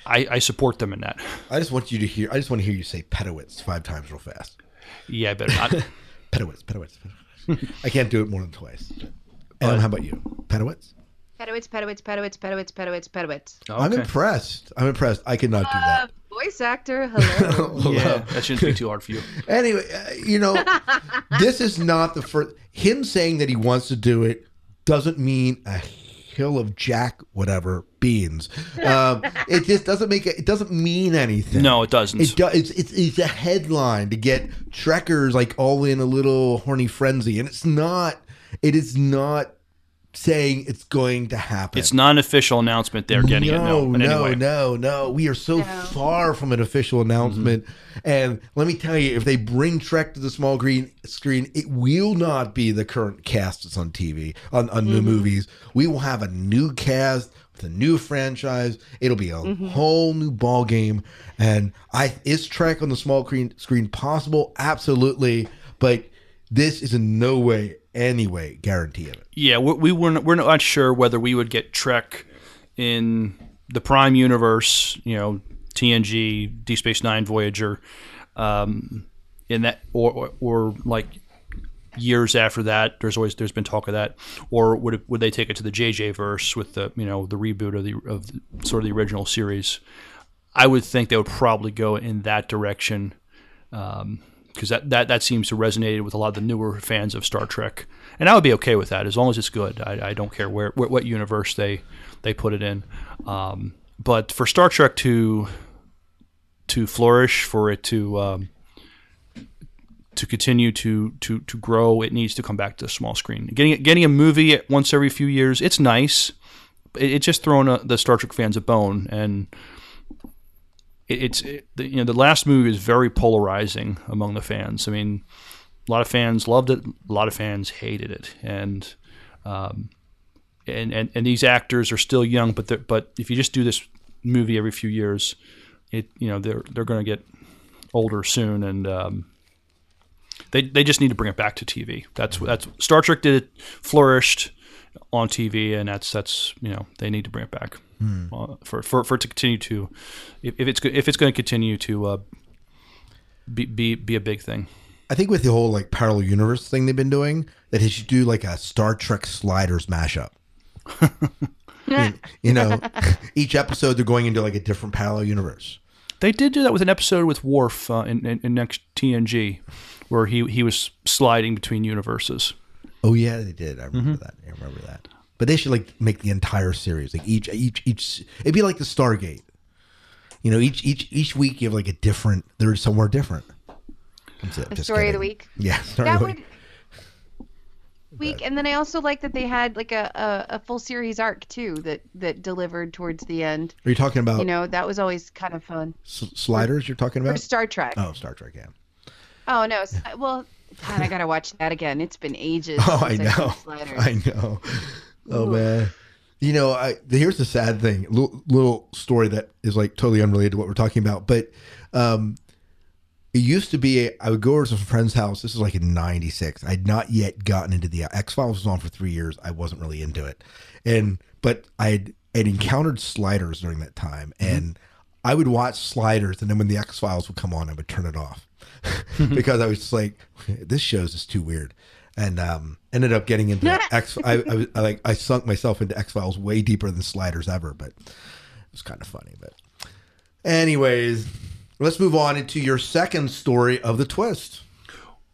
G: I, I support them in that.
F: I just want you to hear. I just want to hear you say Pedowitz five times real fast.
G: Yeah, I better not.
F: Pedowitz, Pedowitz. Pedowitz. I can't do it more than twice. Adam, how about you? Pedowitz?
H: Pedowitz, Pedowitz, Pedowitz, Pedowitz, Pedowitz, Pedowitz.
F: I'm impressed. I'm impressed. I could not do that.
H: Voice actor, hello.
G: yeah, that shouldn't be too hard for you.
F: Anyway, uh, you know, this is not the first. Him saying that he wants to do it doesn't mean a hill of jack whatever beans. Um, it just doesn't make it. It doesn't mean anything.
G: No, it doesn't.
F: It does. It's, it's it's a headline to get trekkers like all in a little horny frenzy, and it's not. It is not saying it's going to happen.
G: It's not an official announcement they're getting it. No,
F: no,
G: way.
F: no, no. We are so far from an official announcement. And let me tell you, if they bring Trek to the small green screen, it will not be the current cast that's on TV, on, on the mm-hmm. movies. We will have a new cast with a new franchise. It'll be a mm-hmm. whole new ball game. And I is Trek on the small screen screen possible? Absolutely. But this is in no way, anyway, guarantee of it.
G: Yeah, we, we were we're not sure whether we would get Trek in the Prime universe, you know, TNG, Deep Space Nine, Voyager, um, in that, or, or or like years after that. There's always there's been talk of that, or would it, would they take it to the JJ verse with the you know the reboot of the of the, sort of the original series? I would think they would probably go in that direction. Um, because that, that, that seems to resonate with a lot of the newer fans of Star Trek, and I would be okay with that as long as it's good. I, I don't care where, where what universe they they put it in, um, but for Star Trek to to flourish, for it to um, to continue to, to to grow, it needs to come back to the small screen. Getting getting a movie once every few years, it's nice. It, it's just throwing a, the Star Trek fans a bone, and it, it's it, the, you know the last movie is very polarizing among the fans. I mean, a lot of fans loved it, a lot of fans hated it, and um, and, and and these actors are still young, but but if you just do this movie every few years, it you know they're they're going to get older soon, and um, they they just need to bring it back to TV. That's that's Star Trek did it, flourished on TV, and that's that's you know they need to bring it back
F: Hmm.
G: uh, for, for for it to continue to if, if it's if it's going to continue to uh, be, be be a big thing.
F: I think with the whole like parallel universe thing they've been doing, that they should do like a Star Trek sliders mashup. You- you know, each episode they're going into like a different parallel universe.
G: They did do that with an episode with Worf uh, in, in, in next TNG, where he he was sliding between universes.
F: Oh yeah, they did. I remember
G: Mm-hmm.
F: that. I remember that. But they should like make the entire series like each each each. It'd be like the Stargate. You know, each each each week you have like a different. They're somewhere different. That's it.
H: The
F: Just
H: story of the week.
F: Yeah, story
H: that
F: of
H: would
F: week.
H: week, and then I also like that they had like a, a, a full series arc too that that delivered towards the end.
F: Are you talking about
H: You know, that was always kind of fun.
F: s- sliders? You're talking
H: For
F: about
H: Star Trek.
F: Oh, Star Trek. Yeah.
H: Oh no, s- well, God, I gotta watch that again. It's been ages.
F: Oh, I know. I know. Oh man. You know, I here's the sad thing. Little, little story that is like totally unrelated to what we're talking about, but um, it used to be I would go over to some friend's house. This is like in '96. I'd not yet gotten into the X Files was on for three years. I wasn't really into it, and but I'd had encountered sliders during that time, and I would watch Sliders, and then when the X Files would come on, I would turn it off because I was just like, this show's just too weird. And um, ended up getting into X. I, I, was- I like I sunk myself into X Files way deeper than Sliders ever, but it was kind of funny. But anyways, let's move on into your second story of the twist.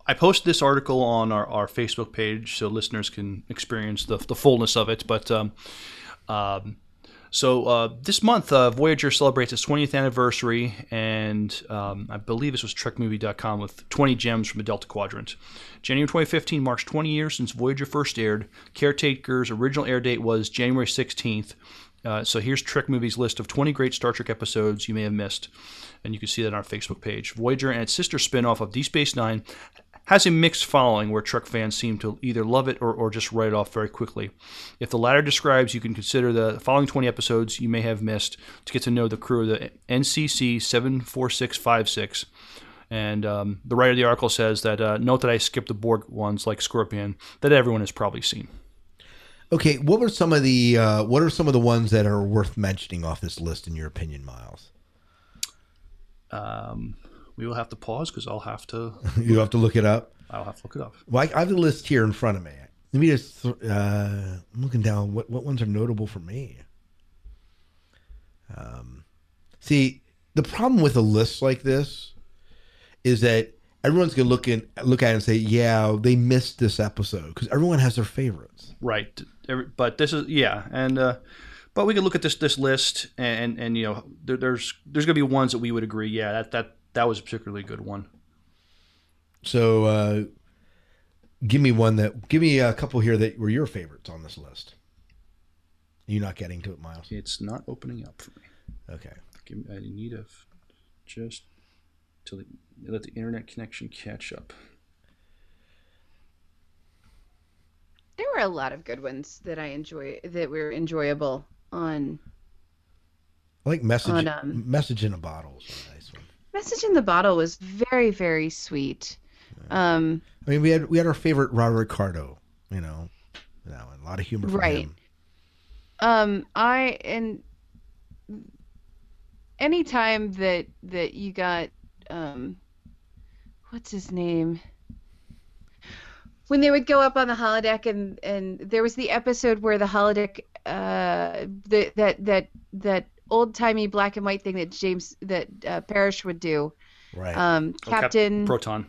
G: I posted this article on our, our Facebook page so listeners can experience the, the fullness of it. But um, um, so uh, this month, uh, Voyager celebrates its 20th anniversary, and um, I believe this was TrekMovie.com with 20 gems from the Delta Quadrant. January 2015 marks 20 years since Voyager first aired. Caretaker's original air date was January 16th. Uh, so here's Trek Movie's list of 20 great Star Trek episodes you may have missed, and you can see that on our Facebook page. Voyager and its sister spin-off of Deep Space Nine has a mixed following where Trek fans seem to either love it or, or just write it off very quickly. If the latter describes, you can consider the following 20 episodes you may have missed to get to know the crew of the NCC 74656. And um, the writer of the article says that uh, note that I skipped the Borg ones like Scorpion that everyone has probably seen.
F: Okay, what were some of the uh, what are some of the ones that are worth mentioning off this list in your opinion, Miles?
G: Um, we will have to pause because I'll have to.
F: you have to look it up.
G: I'll have to look it up.
F: Well, I, I have the list here in front of me. Let me just. Uh, I'm looking down. What what ones are notable for me? Um, see, the problem with a list like this is that everyone's gonna look in, look at it and say, "Yeah, they missed this episode," because everyone has their favorites.
G: Right. But this is yeah, and uh, but we can look at this this list and and you know there, there's there's gonna be ones that we would agree yeah that that that was a particularly good one.
F: So, uh, give me one that. Give me a couple here that were your favorites on this list. You're not getting to it, Miles?
G: It's not opening up for me.
F: Okay.
G: Give me, I need a f- just to let the internet connection catch up.
H: There were a lot of good ones that I enjoy that were enjoyable on
F: I like message
H: On, um,
F: message in a bottle.
H: Message in the Bottle was very very sweet. Um,
F: I mean, we had we had our favorite Robert Picardo. You know, you know, a lot of humor from
H: Right.
F: him.
H: um, I and anytime that that you got um, what's his name? When they would go up on the holodeck and and there was the episode where the holodeck uh the, that that that old timey black and white thing that James that uh, Paris would do.
F: Right.
H: Um,
G: Oh, Cap-
H: Captain
G: Proton.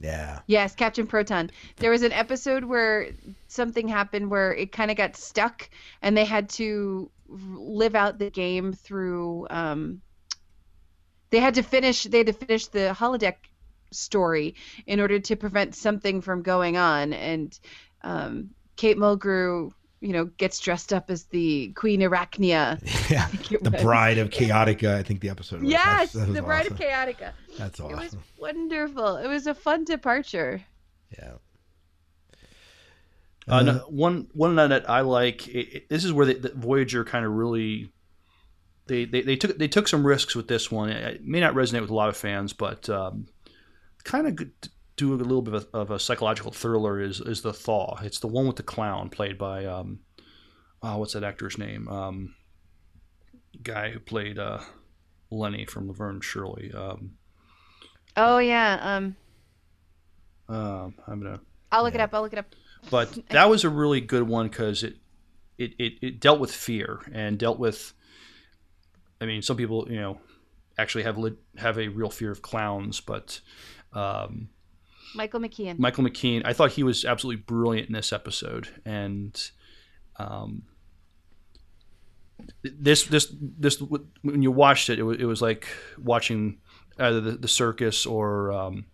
F: Yeah.
H: Yes, Captain Proton. There was an episode where something happened where it kind of got stuck, and they had to live out the game through. Um, they had to finish. They had to finish the holodeck story in order to prevent something from going on. And um, Kate Mulgrew, you know, gets dressed up as the Queen Arachnia.
F: Yeah. The
H: was.
F: Bride of Chaotica, I think the episode was.
H: Yes,
F: That's- that was
H: the Bride
F: awesome.
H: of Chaotica.
F: That's awesome.
H: It was
F: awesome.
H: wonderful. It was a fun departure.
F: Yeah.
G: Uh, no, one one that I like. It, it- this is where the, the Voyager kind of really they, they they took they took some risks with this one. It may not resonate with a lot of fans, but um, kind of do a little bit of a, of a psychological thriller. Is is the Thaw? It's the one with the clown played by um, oh, what's that actor's name? Um, guy who played uh, Lenny from Laverne Shirley. Um,
H: Oh yeah. Um,
G: uh, I'm gonna
H: I'll look it up. I'll look it up.
G: but that was a really good one because it, it, it, it dealt with fear and dealt with i mean some people you know actually have lit, have a real fear of clowns but um,
H: Michael McKean.
G: michael mckean i thought he was absolutely brilliant in this episode and um, this this this when you watched it it was, it was like watching either the, the circus or um,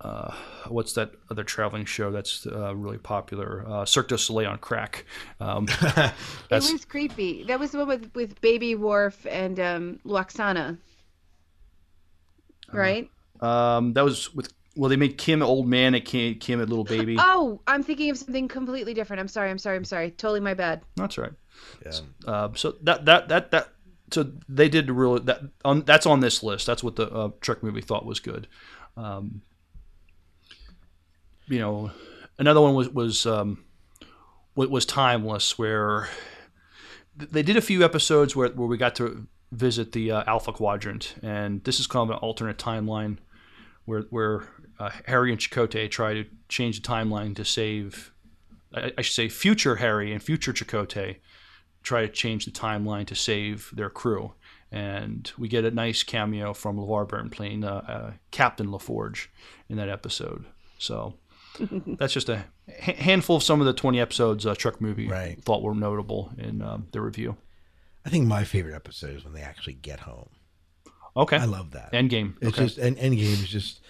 G: uh, what's that other traveling show that's uh, really popular? Uh, Cirque du Soleil on crack. Um,
H: it was creepy. That was the one with, with Baby Worf and um, Lwaxana. Right?
G: um, that was with well they made Kim old man and Kim, Kim a little baby.
H: Oh, I'm thinking of something completely different. I'm sorry. I'm sorry. I'm sorry. Totally my bad.
G: That's right.
F: Yeah.
G: Uh, so that that that that so they did really that on that's on this list. That's what the uh, Trek movie thought was good. Um, you know, another one was was um, was timeless, where they did a few episodes where where we got to visit the uh, Alpha Quadrant, and this is kind of an alternate timeline where where uh, Harry and Chakotay try to change the timeline to save. I, I should say, future Harry and future Chakotay try to change the timeline to save their crew, and we get a nice cameo from LeVar Burton playing uh, uh, Captain LaForge in that episode. So that's just a handful of some of the 20 episodes uh, Trek Movie
F: Right.
G: thought were notable in um, the review.
F: I think my favorite episode is when they actually get home.
G: Okay.
F: I love that.
G: Endgame.
F: It's
G: okay.
F: just and Endgame is just.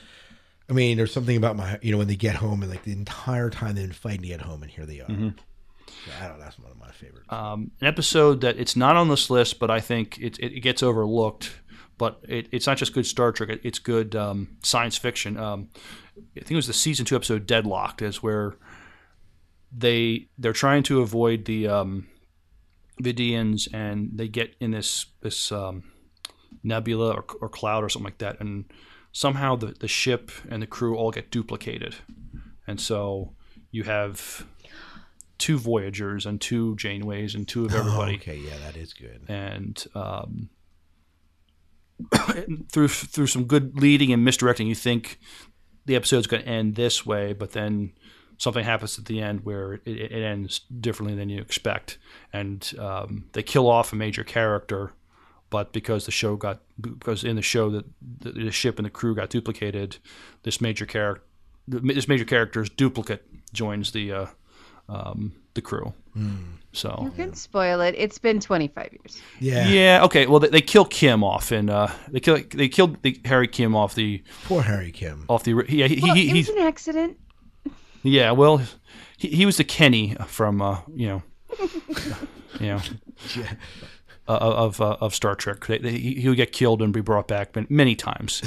F: I mean, there's something about my you know when they get home and like the entire time they've been fighting to get home and here they are.
G: Mhm.
F: Yeah, I don't know. That's one of my favorites.
G: um, an episode that it's not on this list, but I think it, it, it gets overlooked. But it, it's not just good Star Trek; it, it's good um, science fiction. Um, I think it was the season two episode "Deadlocked," is where they they're trying to avoid the um, Vidians, and they get in this this um, nebula or, or cloud or something like that, and somehow the, the ship and the crew all get duplicated, and so you have two Voyagers and two Janeways and two of everybody.
F: Oh, okay, yeah, that is good.
G: And um, through through some good leading and misdirecting, you think the episode's going to end this way, but then something happens at the end where it, it ends differently than you expect, and um, they kill off a major character. But because the show got because in the show that the, the ship and the crew got duplicated, this major character this major character's duplicate joins the uh, um, the crew. So
H: You can spoil it. It's been 25 years.
G: yeah. Yeah. Okay. Well, they, they kill Kim off, and uh, they kill they killed the, Harry Kim off the
F: poor Harry Kim
G: off the yeah he,
H: well,
G: he,
H: it was
G: he,
H: an accident.
G: yeah well he, he was the Kenny from uh, you know you know uh, of uh, of Star Trek. They, they, he would get killed and be brought back many, times.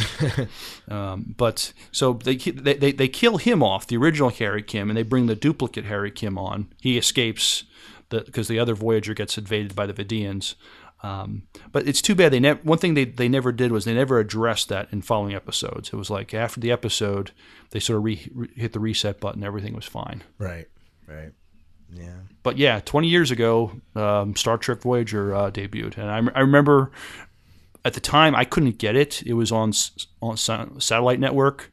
G: um, but so they, they they they kill him off, the original Harry Kim, and they bring the duplicate Harry Kim on. He escapes because the, other Voyager gets invaded by the Vidians. Um, but it's too bad they never. One thing they, they never did was they never addressed that in following episodes. It was like after the episode, they sort of re, re, hit the reset button. Everything was fine.
F: Right. Right. Yeah.
G: But yeah, 20 years ago, um, Star Trek Voyager uh, debuted, and I, I remember at the time I couldn't get it. It was on on sa- satellite network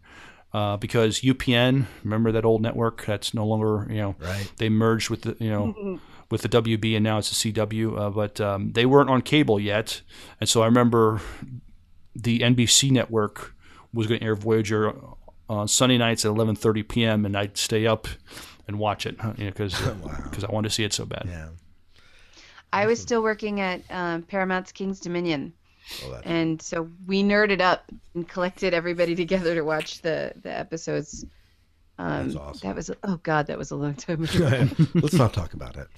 G: uh, because UPN. Remember that old network that's no longer you know
F: Right.
G: they merged with the you know with the WB and now it's the CW. Uh, but um, they weren't on cable yet, and so I remember the NBC network was going to air Voyager on Sunday nights at 11:30 p.m. and I'd stay up and watch it you know, because because I wanted to see it so bad.
F: Yeah.
H: I was still working at um, Paramount's King's Dominion.
F: Oh,
H: and so we nerded up and collected everybody together to watch the, the episodes. Um,
F: That's awesome.
H: That was oh god, that was a long time ago.
F: Let's not talk about it.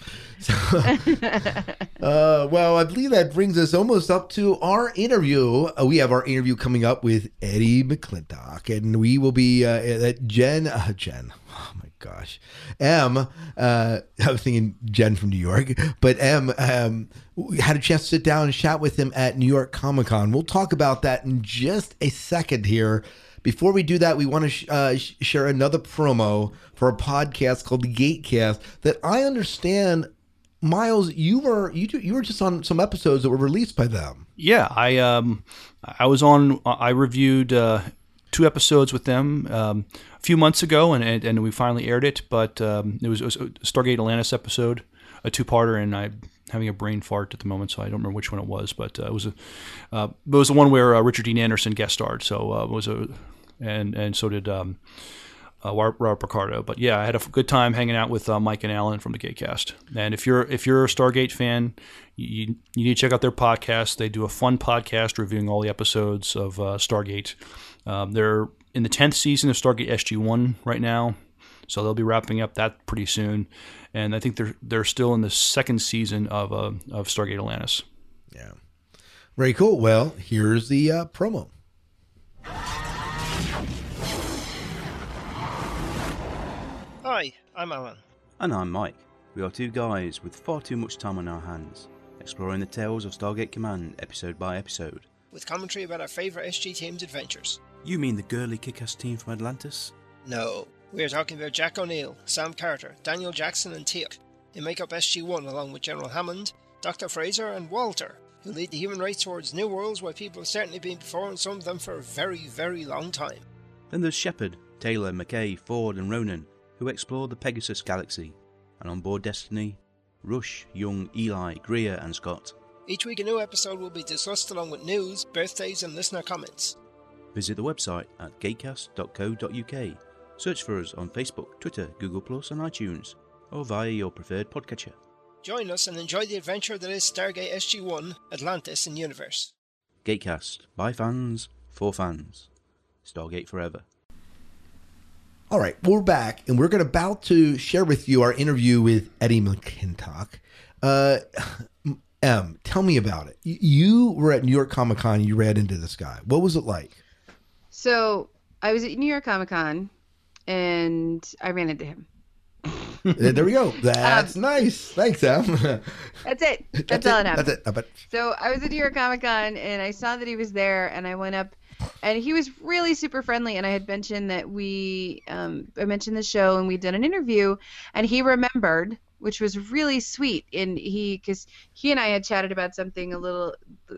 F: uh, well, I believe that brings us almost up to our interview. Uh, we have our interview coming up with Eddie McClintock, and we will be uh, at Jen. Uh, Jen. Oh my gosh, M. Uh, I was thinking Jen from New York, but M. Um, had a chance to sit down and chat with him at New York Comic Con. We'll talk about that in just a second here. Before we do that, we want to sh- uh, sh- share another promo for a podcast called the Gatecast that I understand. Miles, you were you you were just on some episodes that were released by them.
G: Yeah, I um, I was on. I reviewed uh, two episodes with them um, a few months ago, and, and and we finally aired it. But um, it, was, it was a Stargate Atlantis episode, a two-parter, and I'm having a brain fart at the moment, so I don't remember which one it was. But uh, it was a uh, it was the one where uh, Richard Dean Anderson guest starred. So uh, it was a and and so did. Um, uh, Robert Picardo. But yeah, I had a good time hanging out with uh, Mike and Alan from the Gatecast. And if you're if you're a Stargate fan, you, you need to check out their podcast. They do a fun podcast reviewing all the episodes of Stargate. Um, they're in the tenth season of Stargate SG One right now, so they'll be wrapping up that pretty soon. And I think they're they're still in the second season of uh, of Stargate Atlantis.
F: Yeah, very cool. Well, here's the uh, promo.
K: Hi, I'm Alan.
L: And I'm Mike. We are two guys with far too much time on our hands, exploring the tales of Stargate Command episode by episode.
K: With commentary about our favourite SG team's adventures.
L: You mean the girly kick ass team from Atlantis?
K: No, we are talking about Jack O'Neill, Sam Carter, Daniel Jackson, and Teal'c. They make up SG 1 along with General Hammond, Dr. Fraiser, and Walter. who lead the human race towards new worlds where people have certainly been before and some of them for a very, very long time.
L: Then there's Sheppard, Taylor, McKay, Ford, and Ronan, who explore the Pegasus galaxy. And on board Destiny, Rush, Young, Eli, Greer, and Scott.
K: Each week, a new episode will be discussed along with news, birthdays, and listener comments.
L: Visit the website at gatecast.co.uk. Search for us on Facebook, Twitter, Google, and iTunes, or via your preferred podcatcher.
K: Join us and enjoy the adventure that is Stargate SG 1 Atlantis and Universe.
L: Gatecast, by fans, for fans. Stargate Forever.
M: All right, we're back, and we're going to about to share with you our interview with Eddie McClintock. Uh, M, tell me about it. You were at New York Comic Con. You ran into this guy. What was it like?
H: So I was at New York Comic Con, and I ran into him.
M: there we go. That's um, nice. Thanks, Sam.
H: that's it. That's, that's all
M: it.
H: happened.
M: That's it. bet.
H: So I was at New York Comic Con, and I saw that he was there, and I went up and he was really super friendly and i had mentioned that we um, i mentioned the show and we did an interview and he remembered which was really sweet and he because he and i had chatted about something a little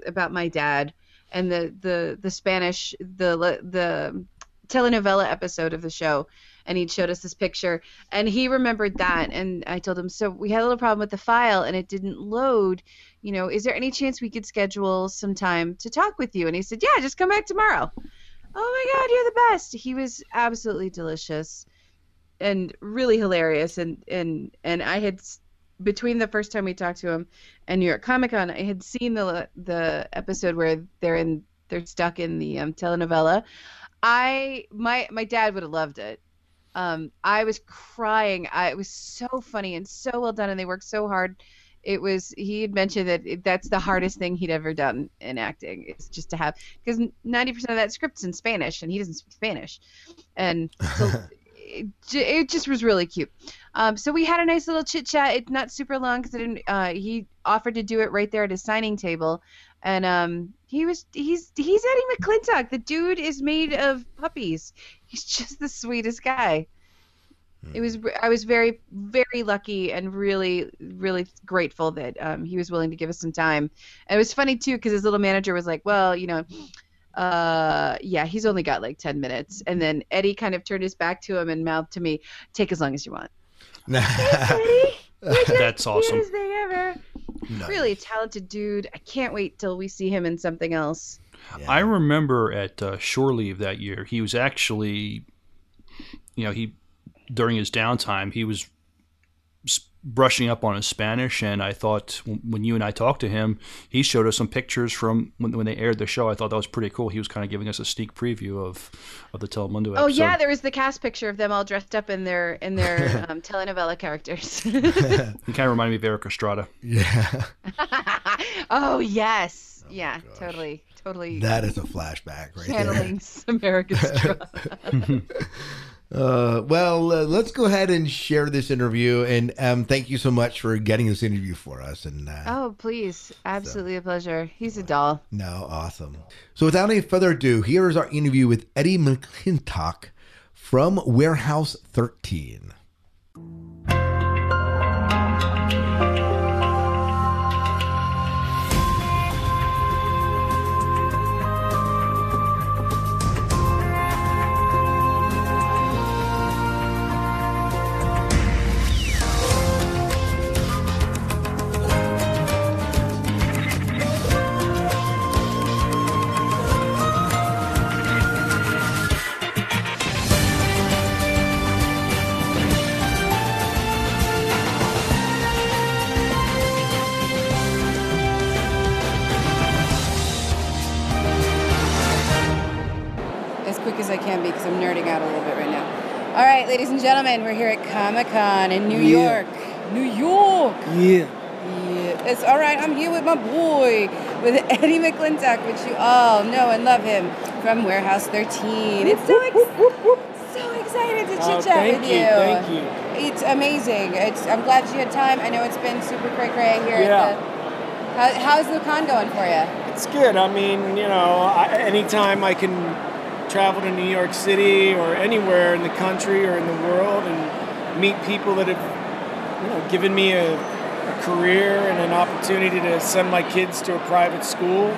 H: about my dad and the the the spanish the the telenovela episode of the show and he showed us this picture and he remembered that and i told him so we had a little problem with the file and it didn't load you know, is there any chance we could schedule some time to talk with you? And he said, yeah, just come back tomorrow. Oh my God, you're the best. He was absolutely delicious and really hilarious. And, and, and I had, between the first time we talked to him and New York Comic Con, I had seen the, the episode where they're in, they're stuck in the um, telenovela. I, my, my dad would have loved it. Um, I was crying. I, it was so funny and so well done, and they worked so hard it was he had mentioned that it, that's the hardest thing he'd ever done in acting it's just to have because 90% of that script's in spanish and he doesn't speak spanish and so it, it, just was really cute. Um, so we had a nice little chit chat. It's not super long because uh, he offered to do it right there at his signing table. And um, he was he's he's eddie mcclintock. The dude is made of puppies. He's just the sweetest guy. It was I was very very lucky and really really grateful that um, he was willing to give us some time. And it was funny too because his little manager was like, "Well, you know, uh, yeah, he's only got like ten minutes." And then Eddie kind of turned his back to him and mouthed to me, "Take as long as you want." Thanks,
G: That's awesome.
H: Thing ever. Nice. Really talented dude. I can't wait till we see him in something else.
G: Yeah. I remember at uh, Shore Leave that year, he was actually, you know, he during his downtime, he was brushing up on his Spanish, and I thought when you and I talked to him, he showed us some pictures from when, when they aired the show. I thought that was pretty cool. He was kind of giving us a sneak preview of of the Telemundo. Episode.
H: Oh yeah, there was the cast picture of them all dressed up in their in their um, telenovela characters. he
G: kind of reminded me of Erik Estrada.
M: Yeah.
H: oh yes, oh, yeah, gosh. totally, totally.
M: That is a flashback, right
H: Channeling there. Erik Estrada.
M: Uh, well, uh, let's go ahead and share this interview. And um, thank you so much for getting this interview for us. And uh,
H: oh, please, absolutely so. a pleasure. He's a doll.
M: No, awesome. So, without any further ado, here is our interview with Eddie McClintock from Warehouse 13.
N: Ladies and gentlemen. We're here at Comic Con in New yeah. York. New York.
A: Yeah.
N: Yeah. It's all right. I'm here with my boy, with Eddie McClintock, which you all know and love him from Warehouse 13. It's so ex- so excited to chit chat
A: oh,
N: with
A: you.
N: you.
A: Thank you.
N: It's amazing. It's. I'm glad you had time. I know it's been super cray cray here.
A: Yeah.
N: How, how's the con going for you?
A: It's good. I mean, you know, I, anytime I can travel to New York City or anywhere in the country or in the world and meet people that have you know given me a a career and an opportunity to send my kids to a private school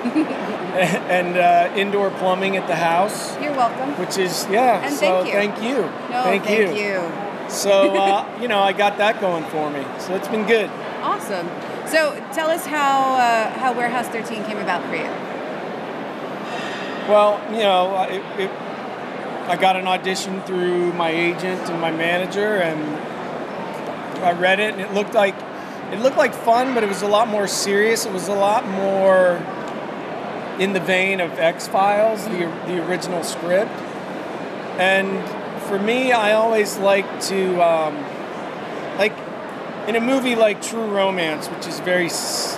A: and uh, indoor plumbing at the house.
H: You're welcome.
A: Which is yeah.
H: And
A: so
H: thank you.
A: thank you.
H: No,
A: thank,
H: thank
A: you.
H: you.
A: So uh, you know, I got that going for me. So it's been good.
H: Awesome. So tell us how uh, how Warehouse 13 came about for you.
A: Well, you know, it, it, I got an audition through my agent and my manager, and I read it, and it looked like it looked like fun, but it was a lot more serious. It was a lot more in the vein of X Files, the the original script. And for me, I always like to um, like in a movie like True Romance, which is very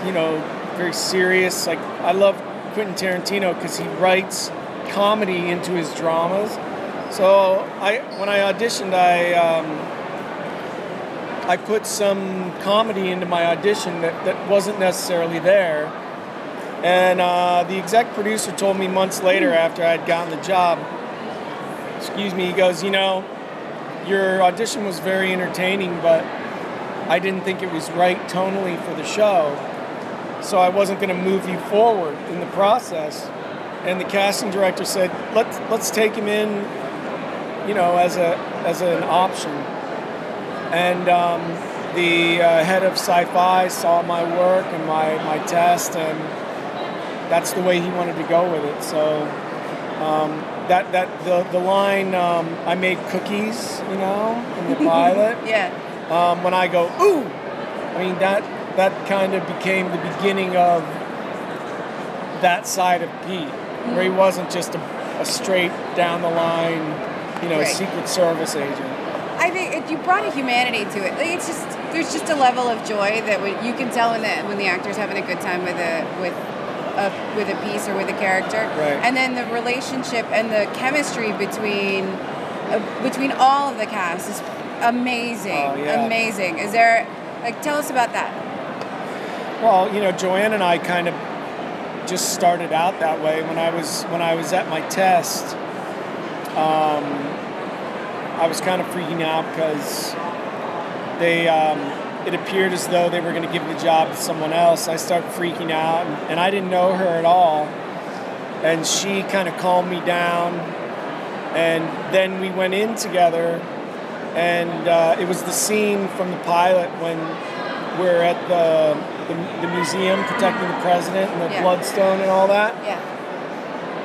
A: you know very serious. Like I love Quentin Tarantino because he writes comedy into his dramas. So I when I auditioned, I um, I put some comedy into my audition that, that wasn't necessarily there. And uh, the exec producer told me months later after I'd gotten the job, excuse me, he goes, you know, your audition was very entertaining, but I didn't think it was right tonally for the show. So I wasn't going to move you forward in the process. And the casting director said, let's, let's take him in, you know, as, a, as an option. And um, the uh, head of sci-fi saw my work and my, my test, and that's the way he wanted to go with it. So um, that that the the line um, I made cookies, you know, in the pilot.
H: yeah.
A: Um, when I go ooh, I mean that that kind of became the beginning of that side of Pete, where he wasn't just a, a straight down the line, you know,
H: Right.
A: Secret Service agent.
H: I think it, you brought a humanity to it. Like, it's just there's just a level of joy that when, you can tell when the when the actor's having a good time with a with a with a piece or with a character,
A: Right.
H: and then the relationship and the chemistry between uh, between all of the cast is amazing.
A: Oh, yeah.
H: Amazing. Is there like tell us about that?
A: Well, you know, Joanne and I kind of just started out that way when I was when I was at my test. Um, I was kind of freaking out because they um, it appeared as though they were going to give the job to someone else. I started freaking out, and, and I didn't know her at all. And she kind of calmed me down, and then we went in together, and uh, it was the scene from the pilot when we're at the the, the museum protecting the president and the
H: Yeah.
A: bloodstone and all that.
H: Yeah.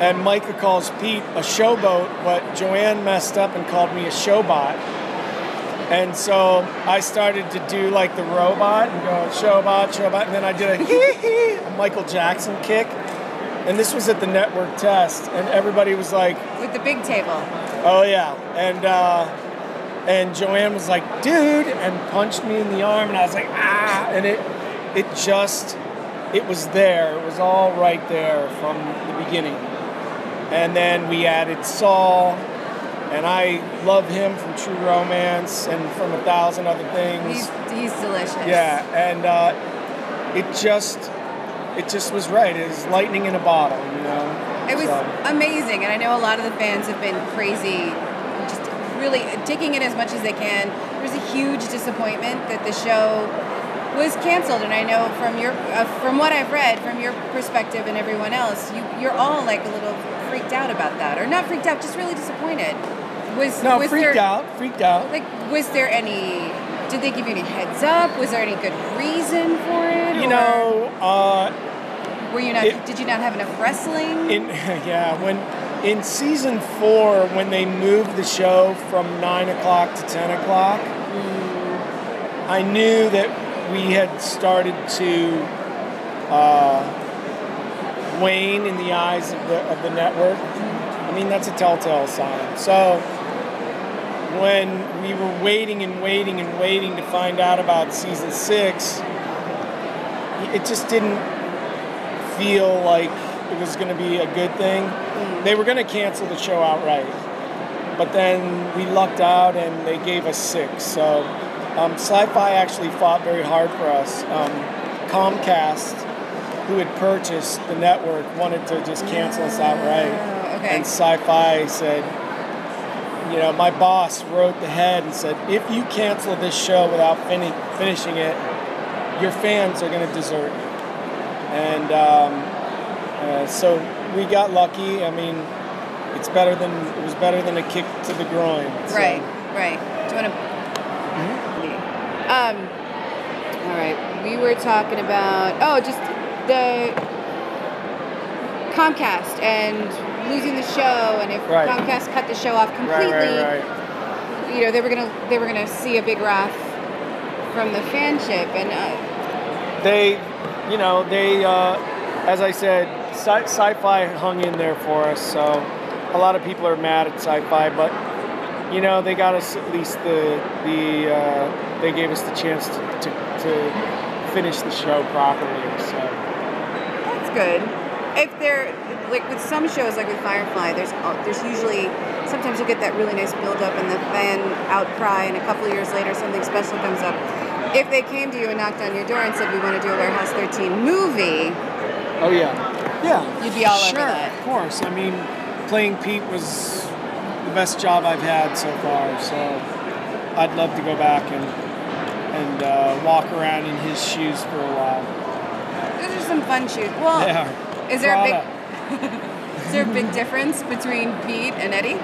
A: And Myka calls Pete a showboat, but Joanne messed up and called me a showbot. And so I started to do like the robot and go showbot, showbot, and then I did a hee hee, a Michael Jackson kick. And this was at the network test, and everybody was like,
H: With the big table.
A: Oh yeah, and uh, and Joanne was like, "Dude," and punched me in the arm, and I was like, "Ah!" And it it just it was there. It was all right there from the beginning. And then we added Saul, and I love him from True Romance and from a thousand other things.
H: He's he's delicious.
A: Yeah, and uh, it just it just was right. It was lightning in a bottle, you know.
H: It was
A: So-
H: amazing, and I know a lot of the fans have been crazy, just really taking it as much as they can. There was a huge disappointment that the show was canceled, and I know from your, uh, from what I've read, from your perspective and everyone else, you you're all like a little freaked out about that, or not freaked out, just really disappointed. Was
A: no,
H: was
A: freaked
H: there,
A: out, freaked out.
H: Like, was there any? Did they give you any heads up? Was there any good reason for it?
A: You
H: or
A: know, uh,
H: were you not?
A: it-
H: did you not have enough wrestling?
A: in yeah, when in season four, when they moved the show from nine o'clock to ten o'clock, I knew that we had started to uh, wane in the eyes of the of the network. I mean, that's a telltale sign. So when we were waiting and waiting and waiting to find out about season six, it just didn't feel like it was going to be a good thing. They were going to cancel the show outright, but then we lucked out and they gave us six. So um, Sci-Fi actually fought very hard for us. Um, Comcast, who had purchased the network, wanted to just cancel us outright,
H: okay.
A: and Sci-Fi said, you know, my boss wrote the head and said, if you cancel this show without fini- finishing it, your fans are going to desert you. And um, uh, so we got lucky. I mean, it's better than it was better than a kick to the groin. So-
H: Right, right. Do you want to? Um, all right. We were talking about oh, just the Comcast and losing the show, and if
A: Right.
H: Comcast cut the show off completely,
A: right, right.
H: you know, they were gonna they were gonna see a big wrath from the fanship, and uh,
A: they, you know, they, uh, as I said, sci- sci-fi hung in there for us. So a lot of people are mad at sci-fi, but you know, they got us at least the the uh, they gave us the chance to, to, to finish the show properly. So
H: that's good. If they're like with some shows, like with Firefly, there's uh, there's usually sometimes you get that really nice build up and the fan outcry, and a couple of years later something special comes up. If they came to you and knocked on your door and said we want to do a Warehouse 13 movie,
A: oh yeah, yeah,
H: You'd be all over
A: sure,
H: that.
A: Of course. I mean, playing Pete was the best job I've had so far. So I'd love to go back and and uh, walk around in his shoes for a while.
H: those are some fun shoes. Well, is there a big is there a big difference between Pete and Eddie?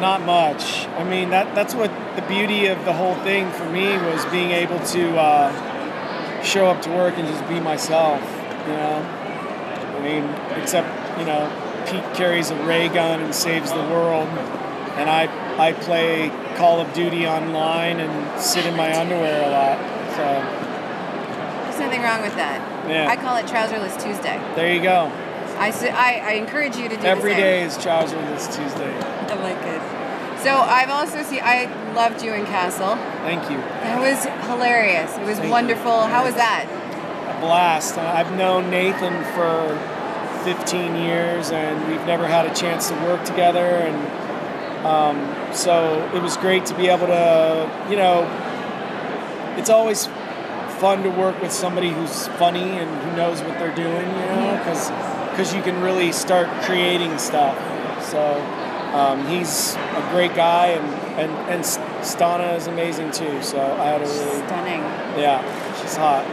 A: Not much. I mean, that that's what the beauty of the whole thing for me was being able to uh, show up to work and just be myself. You know, I mean, except you know, Pete carries a ray gun and saves the world, and I I play Call of Duty online and sit in my underwear a lot. So
H: There's nothing wrong with that.
A: Yeah.
H: I call it Trouserless Tuesday.
A: there you go.
H: I, su- I, I encourage you to do
A: Every day is Trouserless Tuesday.
H: I like it. So I've also seen. I loved you in Castle.
A: Thank you.
H: It was hilarious. It was
A: Thank you.
H: wonderful. How was that?
A: a blast. I've known Nathan for 15 years, and we've never had a chance to work together. And um, so it was great to be able to, you know, it's always fun to work with somebody who's funny and who knows what they're doing, you know, because because you can really start creating stuff. So um, he's a great guy, and, and, and Stana is amazing too. So I had a really.
H: Stunning.
A: Yeah, she's hot.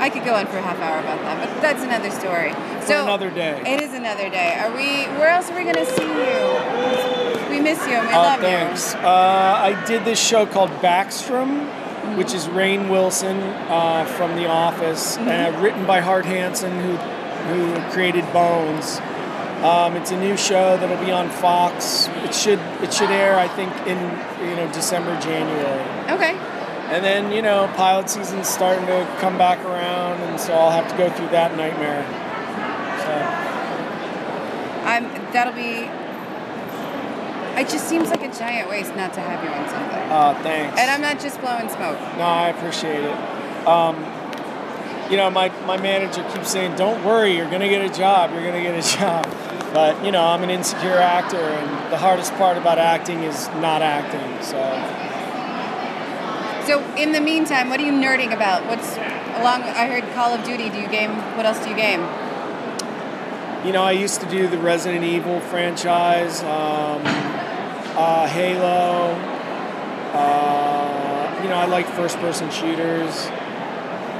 H: I could go on for a half hour about that, but that's another story.
A: For
H: so
A: another day.
H: It is another day. Are we? Where else are we gonna see you? We miss you and we
A: Oh,
H: love
A: thanks. Uh, I did this show called Backstrom, which is Rainn Wilson uh, from The Office, uh, written by Hart Hanson, who who created Bones. Um, it's a new show that'll be on Fox. It should it should air, I think, in you know December, January.
H: Okay.
A: And then you know pilot season's starting to come back around, and so I'll have to go through that nightmare. So.
H: I'm. That'll be. It just seems like a giant waste not to have you on something.
A: Uh, thanks.
H: And I'm not just blowing smoke.
A: No, I appreciate it. Um, you know, my, my manager keeps saying, don't worry, you're going to get a job, you're going to get a job. But, you know, I'm an insecure actor, and the hardest part about acting is not acting. So,
H: So in the meantime, what are you nerding about? What's along? I heard Call of Duty. Do you game? What else do you game?
A: you know, I used to do the Resident Evil franchise, um, uh, Halo. Uh, you know, I like first person shooters.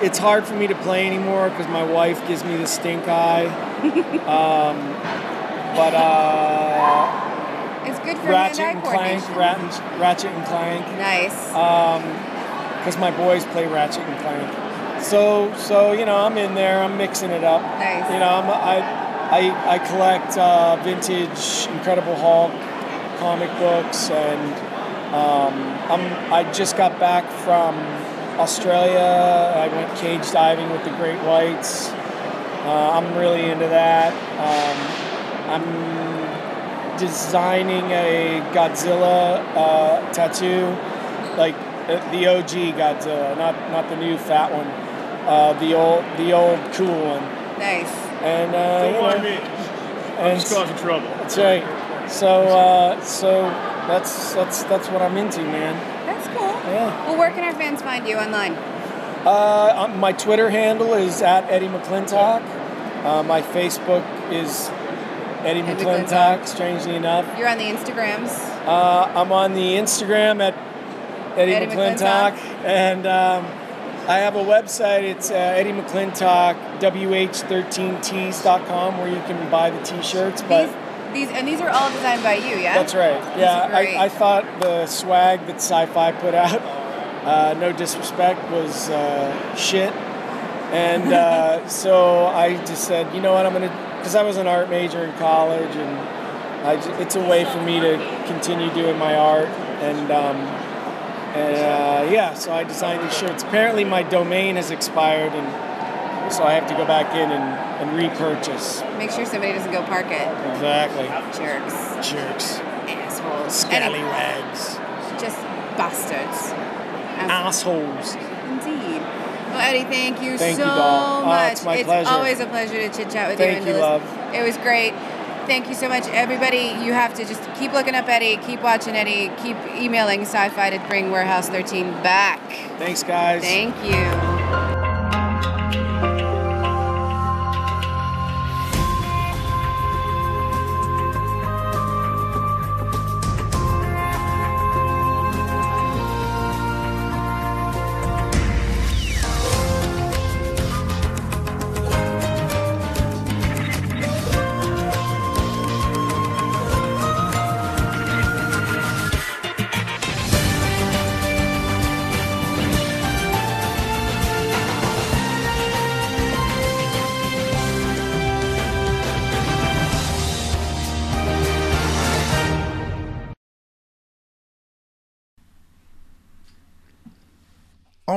A: It's hard for me to play anymore because my wife gives me the stink eye. um, but uh,
H: It's good for
A: Ratchet and Clank. Ratchet, Ratchet and Clank.
H: Nice.
A: Because my boys play Ratchet and Clank. So, so you know, I'm in there. I'm mixing it up.
H: Nice.
A: You know, I'm, I, I, I collect uh, vintage Incredible Hulk comic books, and um, I'm. I just got back from Australia. I went cage diving with the great whites. Uh, I'm really into that. Um, I'm designing a Godzilla uh, tattoo, like the OG Godzilla, not not the new fat one. Uh, the old the old cool one.
H: Nice.
A: And uh,
O: Don't
A: you
O: mind
A: know.
O: I'm
A: and
O: just causing trouble.
A: That's right. So uh, so that's that's that's what I'm into, man.
H: That's cool.
A: Yeah.
H: Well, where can our fans find you online?
A: Uh, my Twitter handle is at Eddie McClintock. Uh, my Facebook is Eddie
H: Eddie
A: McClintock. Strangely enough,
H: You're on the Instagrams.
A: uh, I'm on the Instagram at Eddie,
H: Eddie
A: McClintock,
H: McClintock.
A: and um, I have a website. It's uh, Eddie McClintock wh13tees.com where you can buy the T-shirts. But
H: These and these are all designed by you, yeah.
A: that's right.
H: These
A: Yeah. I, I thought the swag that Sci-Fi put out, uh, no disrespect, was uh, shit, and uh, so I just said, you know what, I'm gonna, because I was an art major in college, and I ju- it's a way for me to continue doing my art, and um, and uh, yeah, so I designed these shirts. Apparently, my domain has expired, and so I have to go back in and, and repurchase.
H: Make sure somebody doesn't go park it.
A: Exactly.
H: Jerks.
A: Jerks.
H: Assholes.
A: Scallywags.
H: Just bastards.
A: Assholes.
H: Indeed. Well, Eddie, thank you
A: Thank
H: so
A: you, doll. Oh,
H: much.
A: it's my pleasure.
H: always a pleasure to chit chat with
A: Thank
H: you.
A: you, love.
H: It was great. Thank you so much, everybody. You have to just keep looking up Eddie, keep watching Eddie, keep emailing sci-fi to bring Warehouse 13 back.
A: Thanks, guys.
H: Thank you.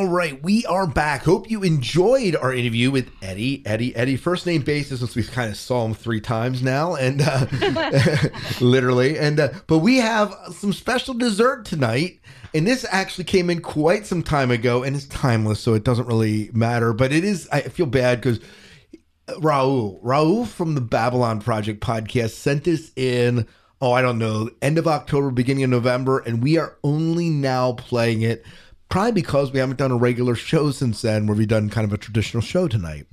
F: All right, we are back. Hope you enjoyed our interview with Eddie. Eddie, Eddie, first name basis since we've kind of saw him three times now, and uh, literally. And uh, but we have some special dessert tonight, and this actually came in quite some time ago, and it's timeless, so it doesn't really matter. But it is. I feel bad because Raul, Raul from the Babylon Project podcast sent this in. Oh, I don't know, end of October, beginning of November, and we are only now playing it. Probably because we haven't done a regular show since then, where we've done kind of a traditional show tonight.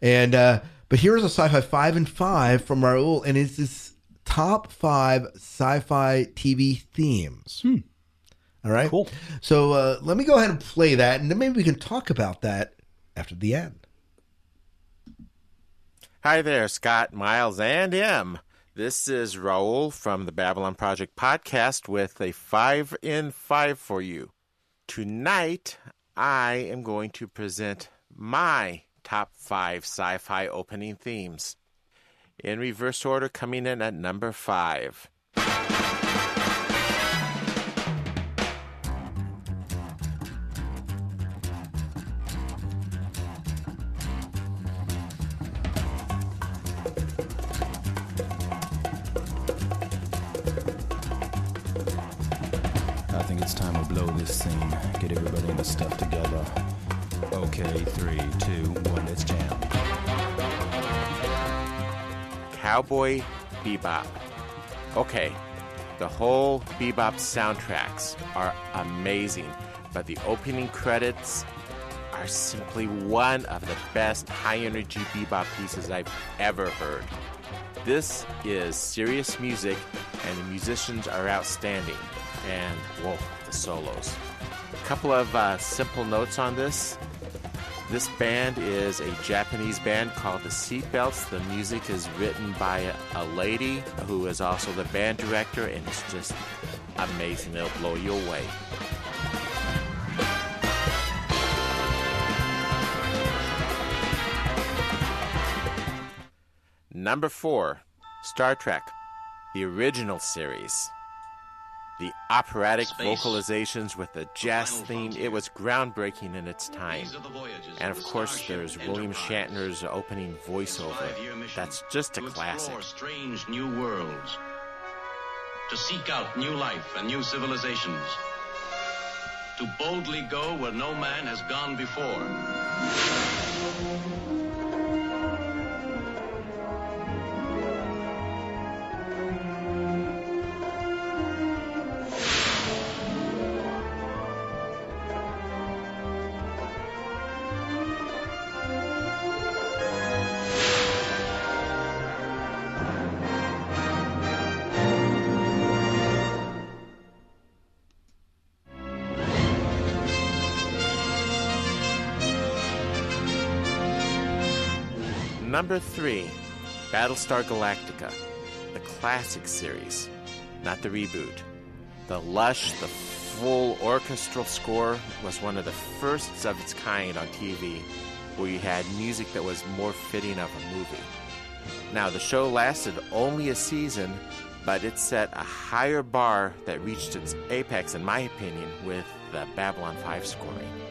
F: And uh, but here's a sci-fi five and five from Raul, and it's this top five sci-fi TV themes. All right, cool. So uh, let me go ahead and play that, and then maybe we can talk about that after the end.
J: Hi there, Scott, Miles, and M. This is Raul from the Babylon Project podcast with a five in five for you. Tonight, I am going to present my top five sci fi opening themes. In reverse order, coming in at number five.
P: It's time to blow this scene. Get everybody in the stuff together. Okay, three, two, one, let's jam.
J: Cowboy Bebop. Okay, the whole Bebop soundtracks are amazing, but the opening credits are simply one of the best high energy bebop pieces I've ever heard. This is serious music, and the musicians are outstanding. And whoa, solos. A couple of uh, simple notes on this. This band is a Japanese band called the Seatbelts. The music is written by a, a lady who is also the band director, and it's just amazing. It'll blow you away. Number four, Star Trek, the original series. The operatic
O: Space.
J: vocalizations with the jazz theme, it was groundbreaking in its time. And of course, there's William Shatner's opening voiceover. That's just a
O: to
J: classic.
O: strange new worlds, to seek out new life and new civilizations, to boldly go where no man has gone before.
J: Number three, Battlestar Galactica, the classic series, not the reboot. The lush, the full orchestral score was one of the firsts of its kind on TV, where you had music that was more fitting of a movie. Now, the show lasted only a season, but it set a higher bar that reached its apex, in my opinion, with the Babylon 5 scoring.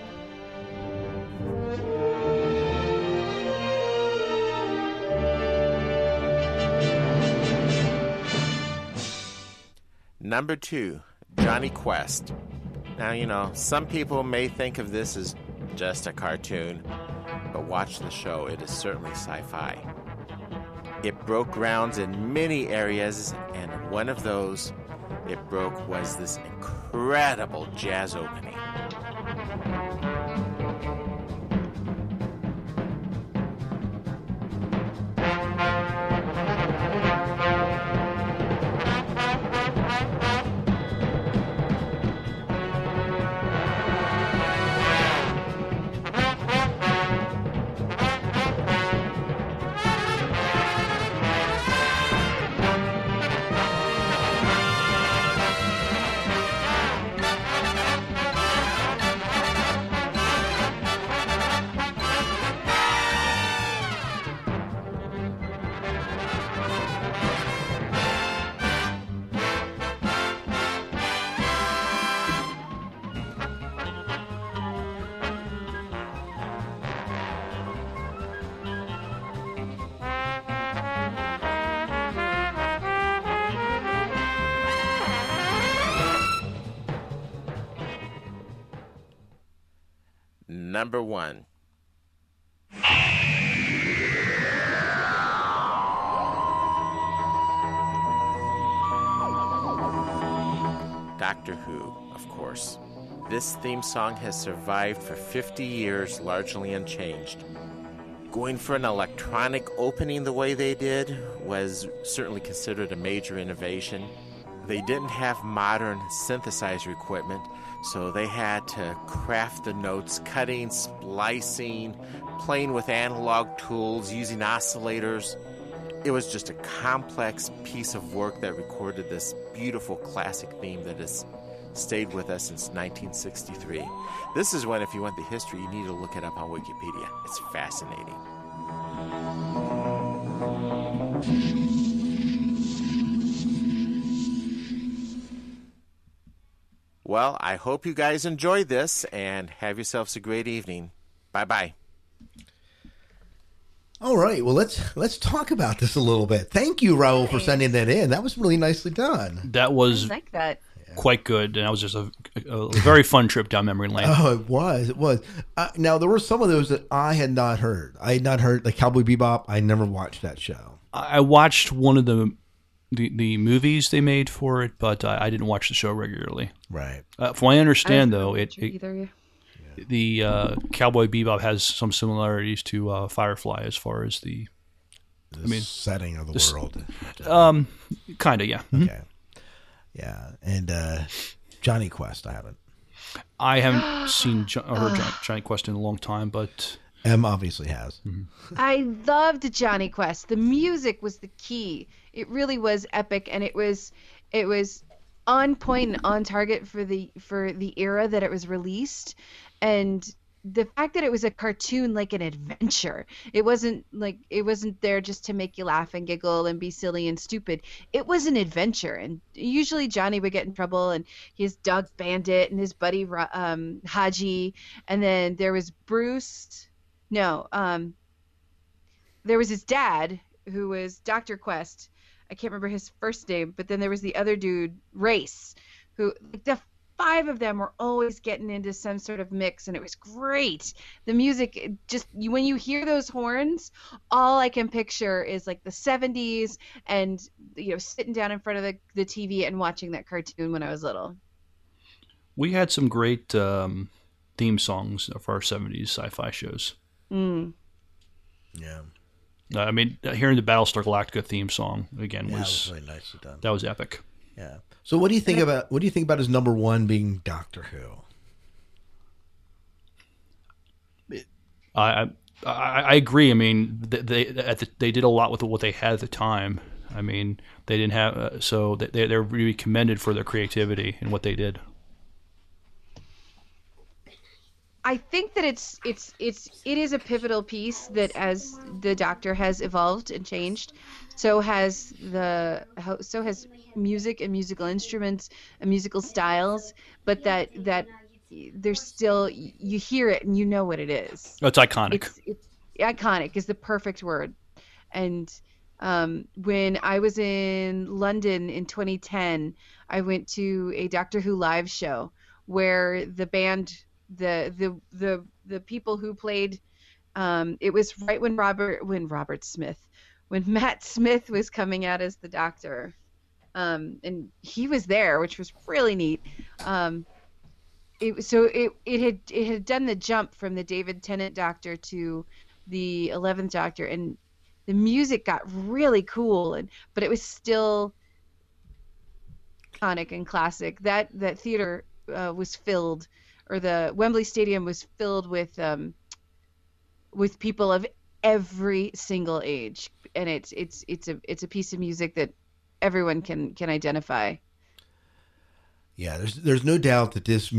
J: Number two, Jonny Quest. Now, you know, some people may think of this as just a cartoon, but watch the show, it is certainly sci fi. It broke grounds in many areas, and one of those it broke was this incredible jazz opening. Number one. Doctor Who, of course. This theme song has survived for 50 years largely unchanged. Going for an electronic opening the way they did was certainly considered a major innovation. They didn't have modern synthesizer equipment, so they had to craft the notes, cutting, splicing, playing with analog tools, using oscillators. It was just a complex piece of work that recorded this beautiful classic theme that has stayed with us since 1963. This is when, if you want the history, you need to look it up on Wikipedia. It's fascinating. Well, I hope you guys enjoyed this and have yourselves a great evening. Bye bye.
M: All right, well let's let's talk about this a little bit. Thank you, Raul, for sending that in. That was really nicely done.
G: That was
H: like that.
G: quite good, and that was just a, a very fun trip down memory lane.
M: Oh, it was. It was. Uh, now there were some of those that I had not heard. I had not heard like Cowboy Bebop. I never watched that show.
G: I I watched one of the the, the movies they made for it, but I, I didn't watch the show regularly.
M: Right.
G: Uh, from what I understand,
H: I
G: though, it,
H: it
G: it
H: either, yeah.
G: the uh, Cowboy Bebop has some similarities to uh, Firefly as far as the, I mean,
M: setting of the
G: s-
M: world.
G: Um, kind of, yeah. Mhm.
M: Okay. Yeah, and uh, Jonny Quest. I haven't.
G: I haven't seen jo- or heard John, Jonny Quest in a long time, but
M: M obviously has.
H: I loved Jonny Quest. The music was the key. It really was epic, and it was it was on point and on target for the for the era that it was released, and the fact that it was a cartoon like an adventure. It wasn't like it wasn't there just to make you laugh and giggle and be silly and stupid. It was an adventure, and usually Jonny would get in trouble, and his dog Bandit and his buddy um, Hadji, and then there was Bruce. No, um, there was his dad who was Dr. Quest. I can't remember his first name, but then there was the other dude, Race, who like the five of them were always getting into some sort of mix and it was great. The music just when you hear those horns, all I can picture is like the 70s and you know sitting down in front of the, the TV and watching that cartoon when I was little.
G: we had some great um, theme songs for our '70s sci-fi shows.
H: Mm.
M: Yeah.
G: Uh, I mean, hearing the Battlestar Galactica theme song again
M: Yeah,
G: was,
M: it was really nicely done.
G: That was epic.
M: Yeah. So what do you think about what do you think about his number one being Doctor Who?
G: I, I I, I agree. I mean, they they, at the, they did a lot with what they had at the time. I mean, they didn't have uh, so they they're really commended for their creativity and what they did.
H: I think that it's it's it's it is a pivotal piece that as the Doctor has evolved and changed, so has the so has music and musical instruments and musical styles. But that that there's still you hear it and you know what it is.
G: Oh, it's iconic.
H: It's, it's iconic is the perfect word. And um, when I was in London in 2010, I went to a Doctor Who live show where the band, the the the the people who played, um, it was right when Robert when Robert Smith, when Matt Smith was coming out as the Doctor, um, and he was there, which was really neat. Um, it, so it it had it had done the jump from the David Tennant Doctor to the Eleventh Doctor, and the music got really cool, and but it was still iconic and classic. That that theater uh, was filled, or the Wembley Stadium was filled with um, with people of every single age, and it's it's it's a it's a piece of music that everyone can can identify.
F: Yeah, there's there's no doubt that this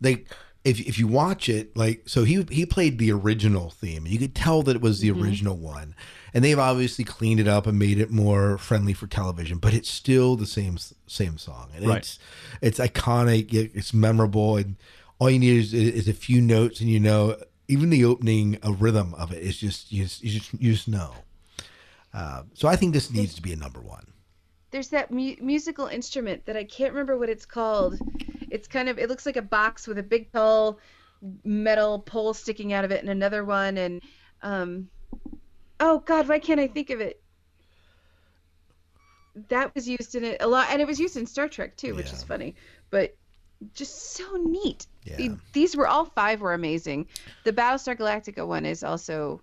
F: like if if you watch it like so he he played the original theme. You could tell that it was the
H: Mhm.
F: original one. And they've obviously cleaned it up and made it more friendly for television, but it's still the same same song. And
G: Right.
F: it's it's iconic, it's memorable and all you need is, is a few notes and you know even the opening a rhythm of it is just you just you just, you just know. Uh, so I think this needs to be a number one.
H: there's that mu- musical instrument that I can't remember what it's called. It's kind of it looks like a box with a big tall metal pole sticking out of it, and another one, and um, oh God, why can't I think of it? That was used in it a lot, and it was used in Star Trek too, which is funny, but just so neat. The- These were all five were amazing. The Battlestar Galactica one is also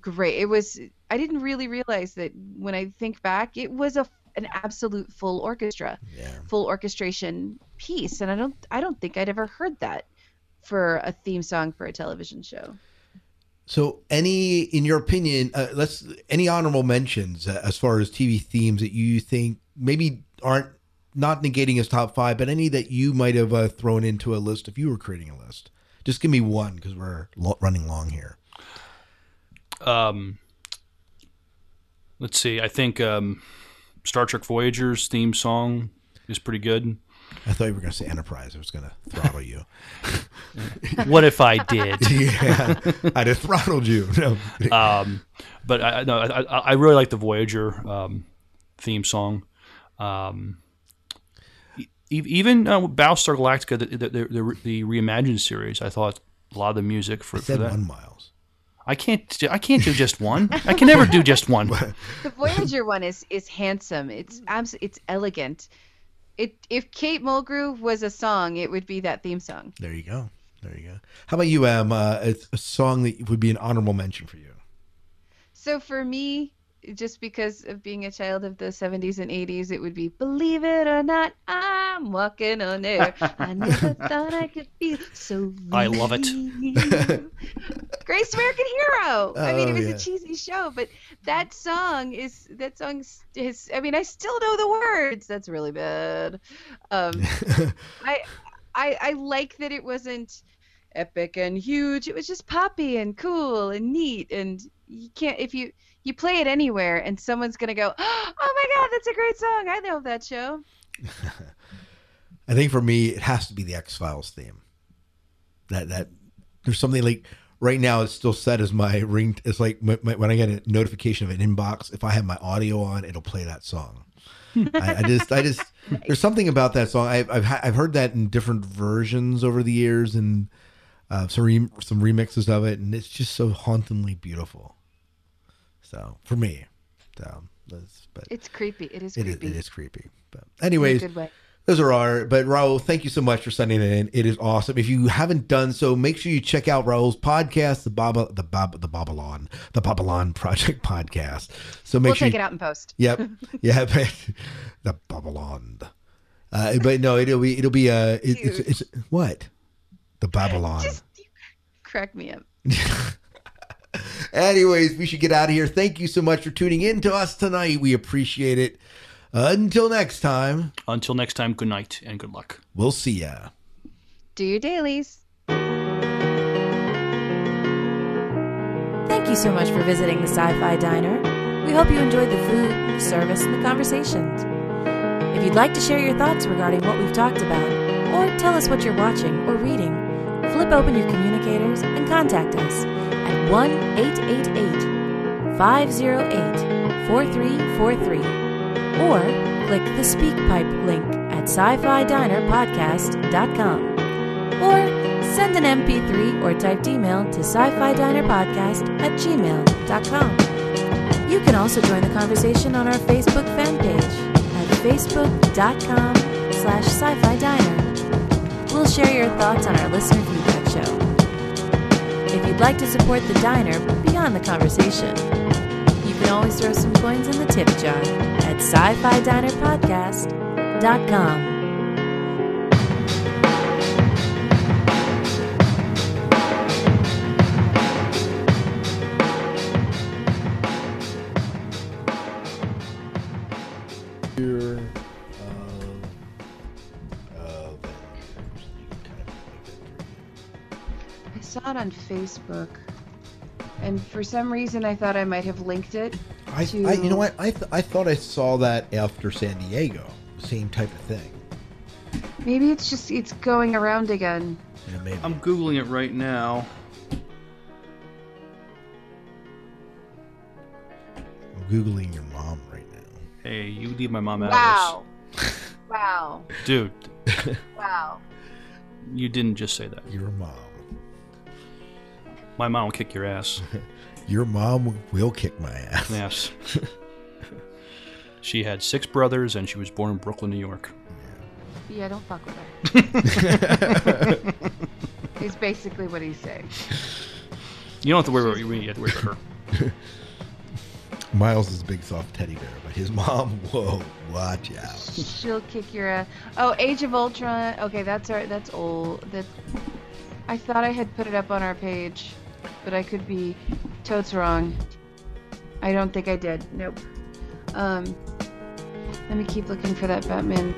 H: great. It was I didn't really realize that when I think back, it was a an absolute full orchestra, full orchestration piece, and I don't I don't think I'd ever heard that for a theme song for a television show.
F: So, any, in your opinion, uh, let's any honorable mentions uh, as far as TV themes that you think maybe aren't not negating his top five, but any that you might have uh, thrown into a list if you were creating a list. Just give me one because we're lo- running long here.
G: Um, let's see. I think um, Star Trek Voyager's theme song is pretty good.
F: I thought you were going to say Enterprise. I was going to throttle you.
G: What if I did?
F: yeah, I'd have throttled you. No.
G: um, but I, no, I, I really like the Voyager um, theme song. Um, even uh, Battlestar Galactica, the, the, the, the, the reimagined series, I thought a lot of the music for,
F: I
G: for that.
F: one miles.
G: I can't. do- I can't do just one. I can never do just one.
H: The Voyager one is is handsome. It's abs- it's elegant. It if Kate Mulgrew was a song, it would be that theme song.
F: There you go. There you go. How about you, Em? Uh, it's a song that would be an honorable mention for you.
H: So for me, just because of being a child of the 70s and 80s, it would be Believe It or Not, I'm Walking on Air. I never thought I could feel so
G: I love it.
H: Greatest American Hero. I mean, it
F: Oh,
H: was
F: yeah.
H: a cheesy show, but that song is that song is. I mean, I still know the words. That's really bad. Um, I, I I like that it wasn't epic and huge. It was just poppy and cool and neat. And you can't if you you play it anywhere and someone's gonna go, oh my god, that's a great song. I love that show.
F: I think for me, it has to be the X Files theme. That that there's something like right now it's still set as my ring. It's like my, my, when I get a notification of an inbox, if I have my audio on, it'll play that song. I, I just I just there's something about that song. I, I've I've heard that in different versions over the years and uh, some re- some remixes of it, and it's just so hauntingly beautiful. So for me, so that's but
H: It's creepy. It is
F: it is,
H: creepy.
F: it is creepy. But anyways, those are our. But Raul, thank you so much for sending it in. It is awesome. If you haven't done so, make sure you check out Raul's podcast, the Baba, the Bob, the Babylon, the Babylon Project podcast. So make
H: we'll
F: sure
H: take
F: you-
H: it out in post.
F: Yep. Yeah. but- the Babylon. Uh, but no, it'll be it'll be uh, it, it's, it's what the Babylon.
H: Crack me up.
F: Anyways, we should get out of here. Thank you so much for tuning in to us tonight. We appreciate it. until next time.
G: Until next time, good night and good luck.
F: We'll see ya.
H: Do your dailies.
B: Thank you so much for visiting the Sci Fi Diner. We hope you enjoyed the food, the service, and the conversations. If you'd like to share your thoughts regarding what we've talked about, or tell us what you're watching or reading, flip open your communicators and contact us at 1 888 508 4343 or click the SpeakPipe link at sci fi diner podcast.com or send an MP3 or typed email to sci fi diner podcast at gmail.com. You can also join the conversation on our Facebook fan page at facebook.com slash sci-fi diner. We'll share your thoughts on our listener feedback show. You'd like to support the diner beyond the conversation, you can always throw some coins in the tip jar at sci-fi diner
H: I saw it on Facebook, and for some reason I thought I might have linked it.
F: I,
H: to...
F: I you know what? I, th- I thought I saw that after San Diego. Same type of thing.
H: Maybe it's just it's going around again.
F: Yeah, maybe.
G: I'm googling it right now.
F: I'm googling your mom right now.
G: Hey, you leave my mom out
H: Wow. wow.
G: of this, dude.
H: Wow.
G: You didn't just say that.
F: Your mom.
G: My mom will kick your ass.
F: Your mom will kick my ass.
G: Yes. she had six brothers, and she was born in Brooklyn, New York.
H: Yeah, don't fuck with her. Is basically what he's saying.
G: You don't have to worry about you. You have to worry about her.
F: Miles is a big soft teddy bear, but his mom, whoa, watch out.
H: She'll kick your ass. Oh, Age of Ultron. Okay, that's our that's old. That I thought I had put it up on our page, but I could be totes wrong. I don't think I did. Nope. Um, let me keep looking for that Batman